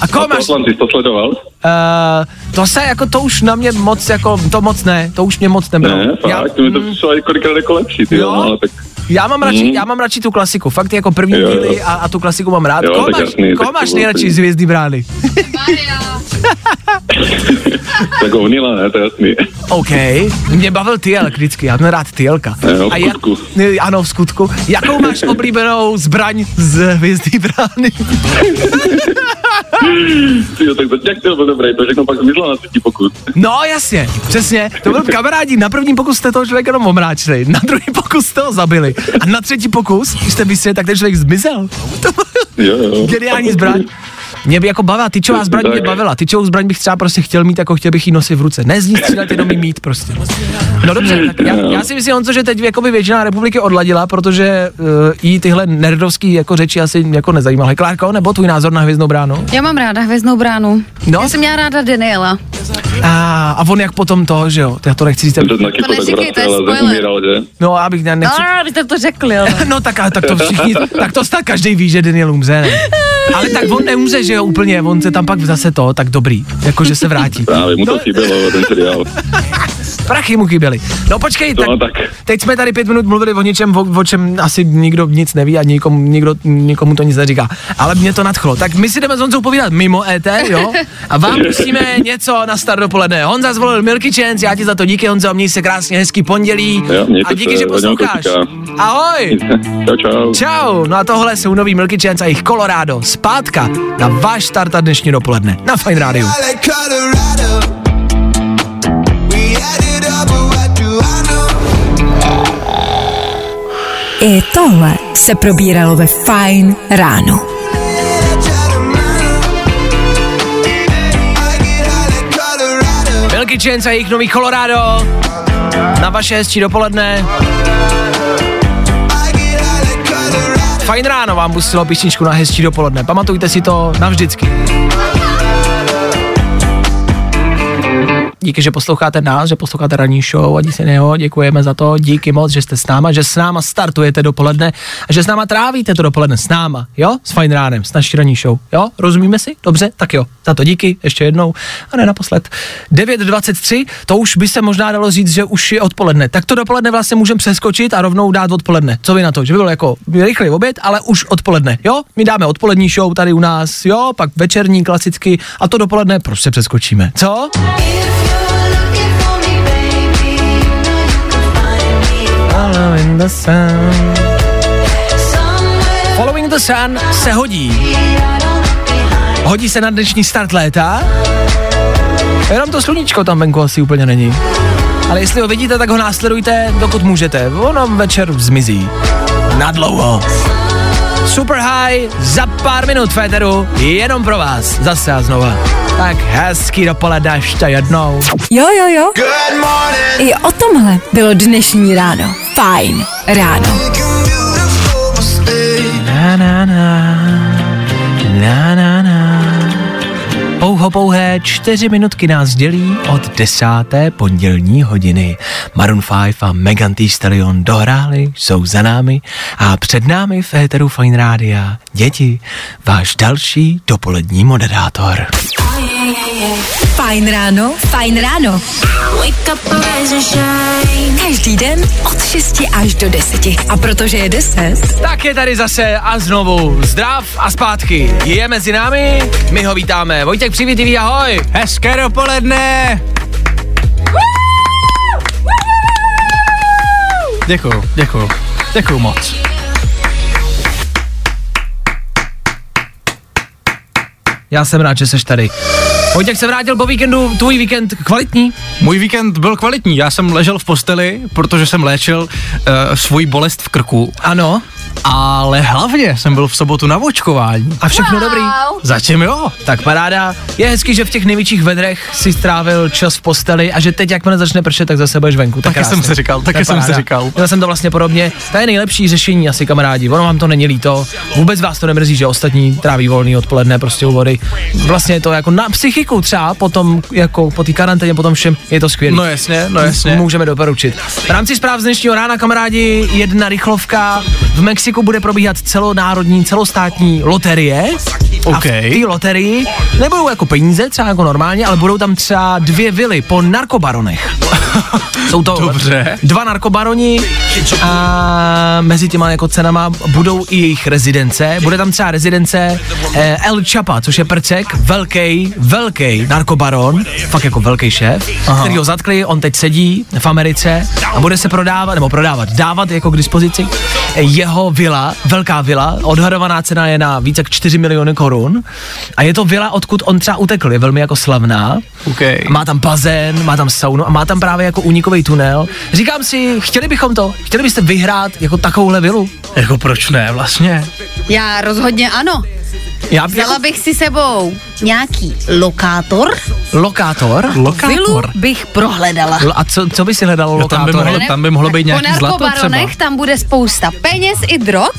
A koho máš? Atlantis to sledoval? Uh, to se jako, to už na mě moc jako, to moc ne, to už mě moc nebylo. Ne, fakt, já, to mi to přišlo jako kolikrát jako lepší, ty Jo? jo, no, ale tak já mám radši, Mm. já mám radši tu klasiku, fakt jako první Jo, díly a, a tu klasiku mám rád. Jo, koho máš, jasný, koho máš nejradši z Hvězdný brány? tak ovnila, ne, to je jasný. OK, mě bavil Tyelk vždycky, já měl rád Tyelka. Jo, v A jak- skutku. ano, v skutku. Jakou máš oblíbenou zbraň z Hvězdný brány? Ty jo, tak to jak to byl dobrý, to všechno pak zmizlo na třetí pokus. No jasně, přesně, to byl kamarádi, na první pokus jste toho člověka jenom omráčili, na druhý pokus jste ho zabili a na třetí pokus, když jste vystřelili, tak ten člověk zmizel. To byl Jo, jo. geniální zbraň. Mě by jako bavila, tyčová zbraň mě bavila, tyčovou zbraň bych třeba prostě chtěl mít, jako chtěl bych ji nosit v ruce. Ne z ní střílet, jenom ji mít prostě. No dobře, tak já, já si myslím, Honzo, že teď jakoby většina republiky odladila, protože uh, jí tyhle nerdovský jako řeči asi jako nezajímaly. Klárko, nebo tvůj názor na hvězdnou bránu? Já mám ráda hvězdnou bránu. No. Já jsem měla ráda Daniela. A, a on jak potom to, že jo, já to nechci říct. To taky To to tak neříkej, to je vracel, ale spoiler. umíral, že? No, abych ne, No, nechci... vy jste to řekli, ale. No tak, ale tak to všichni, tak to snad každý ví, že Daniel umře, ne? Ale tak on neumře, že jo, úplně, on se tam pak zase to, tak dobrý, jakože se vrátí. Právě, mu to chybělo, ten seriál. Prachy mu chyběly. No počkej, tak, No, tak. teď jsme tady pět minut mluvili o něčem, o, o čem asi nikdo nic neví a nikomu, nikdo, nikomu to nic neříká. Ale mě to nadchlo. Tak my si jdeme s Honzou povídat mimo ET, jo? A vám pustíme něco na start dopoledne. Honza zvolil Milky Chance, já ti za to díky Honzo, měj se krásně, hezký pondělí. Jo, a díky, se, že posloucháš. Ahoj! Čau, čau. Čau, no a tohle jsou nový Milky Chance a jejich Colorado. Zpátka na váš start a dnešní dopoledne na Fine Radio. I tohle se probíralo ve Fine ráno. Milky Chance a jejich nový Colorado na vaše hezčí dopoledne. Fajn ráno vám pustilo písničku na hezčí dopoledne. Pamatujte si to navždycky. Díky, že posloucháte nás, že posloucháte ranní show a nic jiného. Děkujeme za to. Díky moc, že jste s náma, že s náma startujete dopoledne a že s náma trávíte to dopoledne s náma, jo? S fajn ránem, s naší ranní show, jo? Rozumíme si? Dobře? Tak jo. Za to díky, ještě jednou a ne naposled. 9.23, to už by se možná dalo říct, že už je odpoledne. Tak to dopoledne vlastně můžeme přeskočit a rovnou dát odpoledne. Co vy na to? Že by bylo jako rychlý oběd, ale už odpoledne, jo? My dáme odpolední show tady u nás, jo? Pak večerní klasicky a to dopoledne prostě přeskočíme. Co? Following the sun. Following the sun se hodí. Hodí se na dnešní start léta. Jenom to sluníčko tam venku asi úplně není. Ale jestli ho vidíte, tak ho následujte, dokud můžete. Ono večer zmizí. Na dlouho. Super High za pár minut Féteru, jenom pro vás, zase a znova. Tak hezký dopoledne ještě jednou. Jo, jo, jo. I o tomhle bylo dnešní ráno. Fajn ráno. Na, na, na, na, na. Pouho pouhé čtyři minutky nás dělí od desáté pondělní hodiny. Maroon 5 a Megan Thee Stallion dohráli, jsou za námi a před námi v éteru Fine Rádia děti, váš další dopolední moderátor. Fajn ráno, fajn ráno. Wake up, rise and shine. Každý den od 6 až do 10. A protože je 10, Tak je tady zase a znovu zdrav a zpátky. Je mezi námi, my ho vítáme. Vojtěk Přivětivý, ahoj. Hezké dopoledne! Děkuju, děkuju. Děkuju moc. Já jsem rád, že jsi tady. Vojtěk se vrátil po víkendu, tvůj víkend kvalitní? Můj víkend byl kvalitní, já jsem ležel v posteli, protože jsem léčil uh, svoji bolest v krku. Ano. Ale hlavně jsem byl v sobotu na očkování. A všechno wow. dobrý. Zatím jo. Tak paráda. Je hezký, že v těch největších vedrech si strávil čas v posteli a že teď, jakmile začne pršet, tak zase budeš venku. Tak Taky jsem si říkal, taky jsem si říkal. Já jsem to vlastně podobně. To je nejlepší řešení asi, kamarádi. Ono vám to není líto. Vůbec vás to nemrzí, že ostatní tráví volný odpoledne prostě u vody. Vlastně je to jako na psychiku třeba potom, jako po té karanténě, potom všem je to skvělé. No jasně, no jasně. Můžeme doporučit. V rámci zpráv z dnešního rána, kamarádi, jedna rychlovka. V Mexiku bude probíhat celonárodní, celostátní loterie. A OK. v té loterii nebudou jako peníze, třeba jako normálně, ale budou tam třeba dvě vily po narkobaronech. Jsou to Dobře. dva narkobaroni a mezi těma jako cenama budou i jejich rezidence. Bude tam třeba rezidence eh, El Chapa, což je prcek, velký, velký narkobaron, fakt jako velký šéf, Aha. který ho zatkli, on teď sedí v Americe a bude se prodávat, nebo prodávat, dávat jako k dispozici eh, jeho vila, velká vila, odhadovaná cena je na více jak 4 miliony korun a je to vila, odkud on třeba utekl, je velmi jako slavná. OK. Má tam bazén, má tam saunu a má tam právě jako unikový tunel. Říkám si, chtěli bychom to, chtěli byste vyhrát jako takovouhle vilu? Jako proč ne vlastně? Já rozhodně ano. Já Vzala bych si sebou nějaký lokátor, Lokátor? vilu bych prohledala. L- A co, co by si hledal No, tam by lokátor? mohlo, tam by mohlo být Po nějaký zlato třeba. narkobaronech tam bude spousta peněz i drog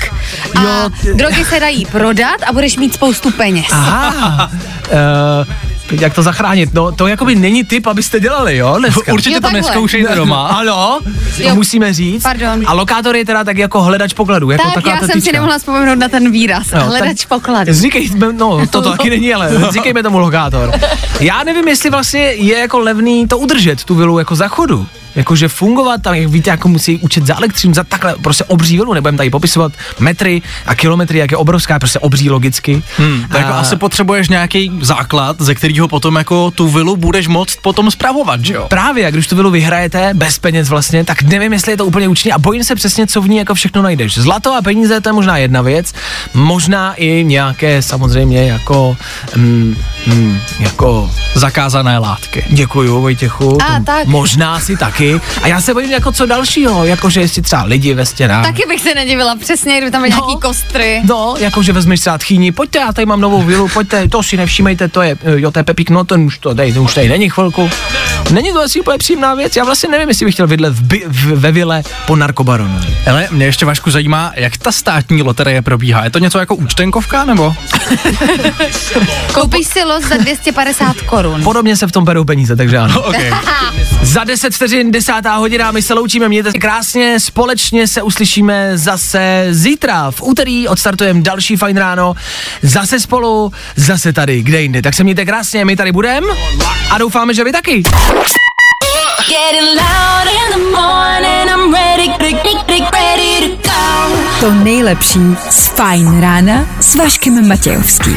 a Jo, ty- drogy se dají prodat a budeš mít spoustu peněz. Aha, uh, jak to zachránit? No, to jakoby není typ, abyste dělali, jo, dneska. Určitě Jo, to neskoušejte doma. Ano, to Jo. musíme říct. Pardon. A lokátor je teda tak jako hledač pokladů, jako tak já jsem si nemohla vzpomenout na ten výraz. Jo, Hledač tak- pokladu. Říkejme, no to, to taky není, ale říkejme tomu lokátor. Já nevím, jestli vlastně je jako levný to udržet, tu vilu jako za chodu. Jakože fungovat tam, jak víte, jako musí učit za elektřinu, za takhle prostě obří vilu, nebudeme tady popisovat metry a kilometry, jak je obrovská, prostě obří logicky. Hmm, tak jako A- asi potřebuješ nějaký základ, ze kterého potom jako tu vilu budeš moct potom spravovat, že jo? Právě, a když tu vilu vyhrajete bez peněz vlastně, tak nevím, jestli je to úplně účinný a bojím se přesně, co v ní jako všechno najdeš. Zlato a peníze, to je možná jedna věc, možná i nějaké samozřejmě jako, mm, mm, jako Zakázané látky. Děkuju, Vojtěchu. A, tak. Možná si taky. A já se bojím jako co dalšího, jakože jestli třeba lidi ve stěnách. Taky bych se nedivila, přesně, kdyby tam byly nějaký kostry. No, jakože vezmeš třeba tchýni, pojďte, já tady mám novou vilu, pojďte, to si nevšímejte, to je, jo, to je Pepík, no ten už to dej, ten už tady není chvilku. Není to asi úplně příjemná věc, já vlastně nevím, jestli bych chtěl bydlet v, by, v, ve vile po narkobaronu. Ale mě ještě Vašku zajímá, jak ta státní loterie probíhá. Je to něco jako účtenkovka, nebo? Koupíš si los za 250 korun. Podobně se v tom berou peníze, takže ano. Okay. Za 10 vteřin, desátá hodina, my se loučíme, mějte se krásně, společně se uslyšíme zase zítra. V úterý odstartujeme další fajn ráno, zase spolu, zase tady, kde jinde. Tak se mějte krásně, my tady budeme a doufáme, že vy taky. To nejlepší z Fajn rána s Vaškem Matějovským.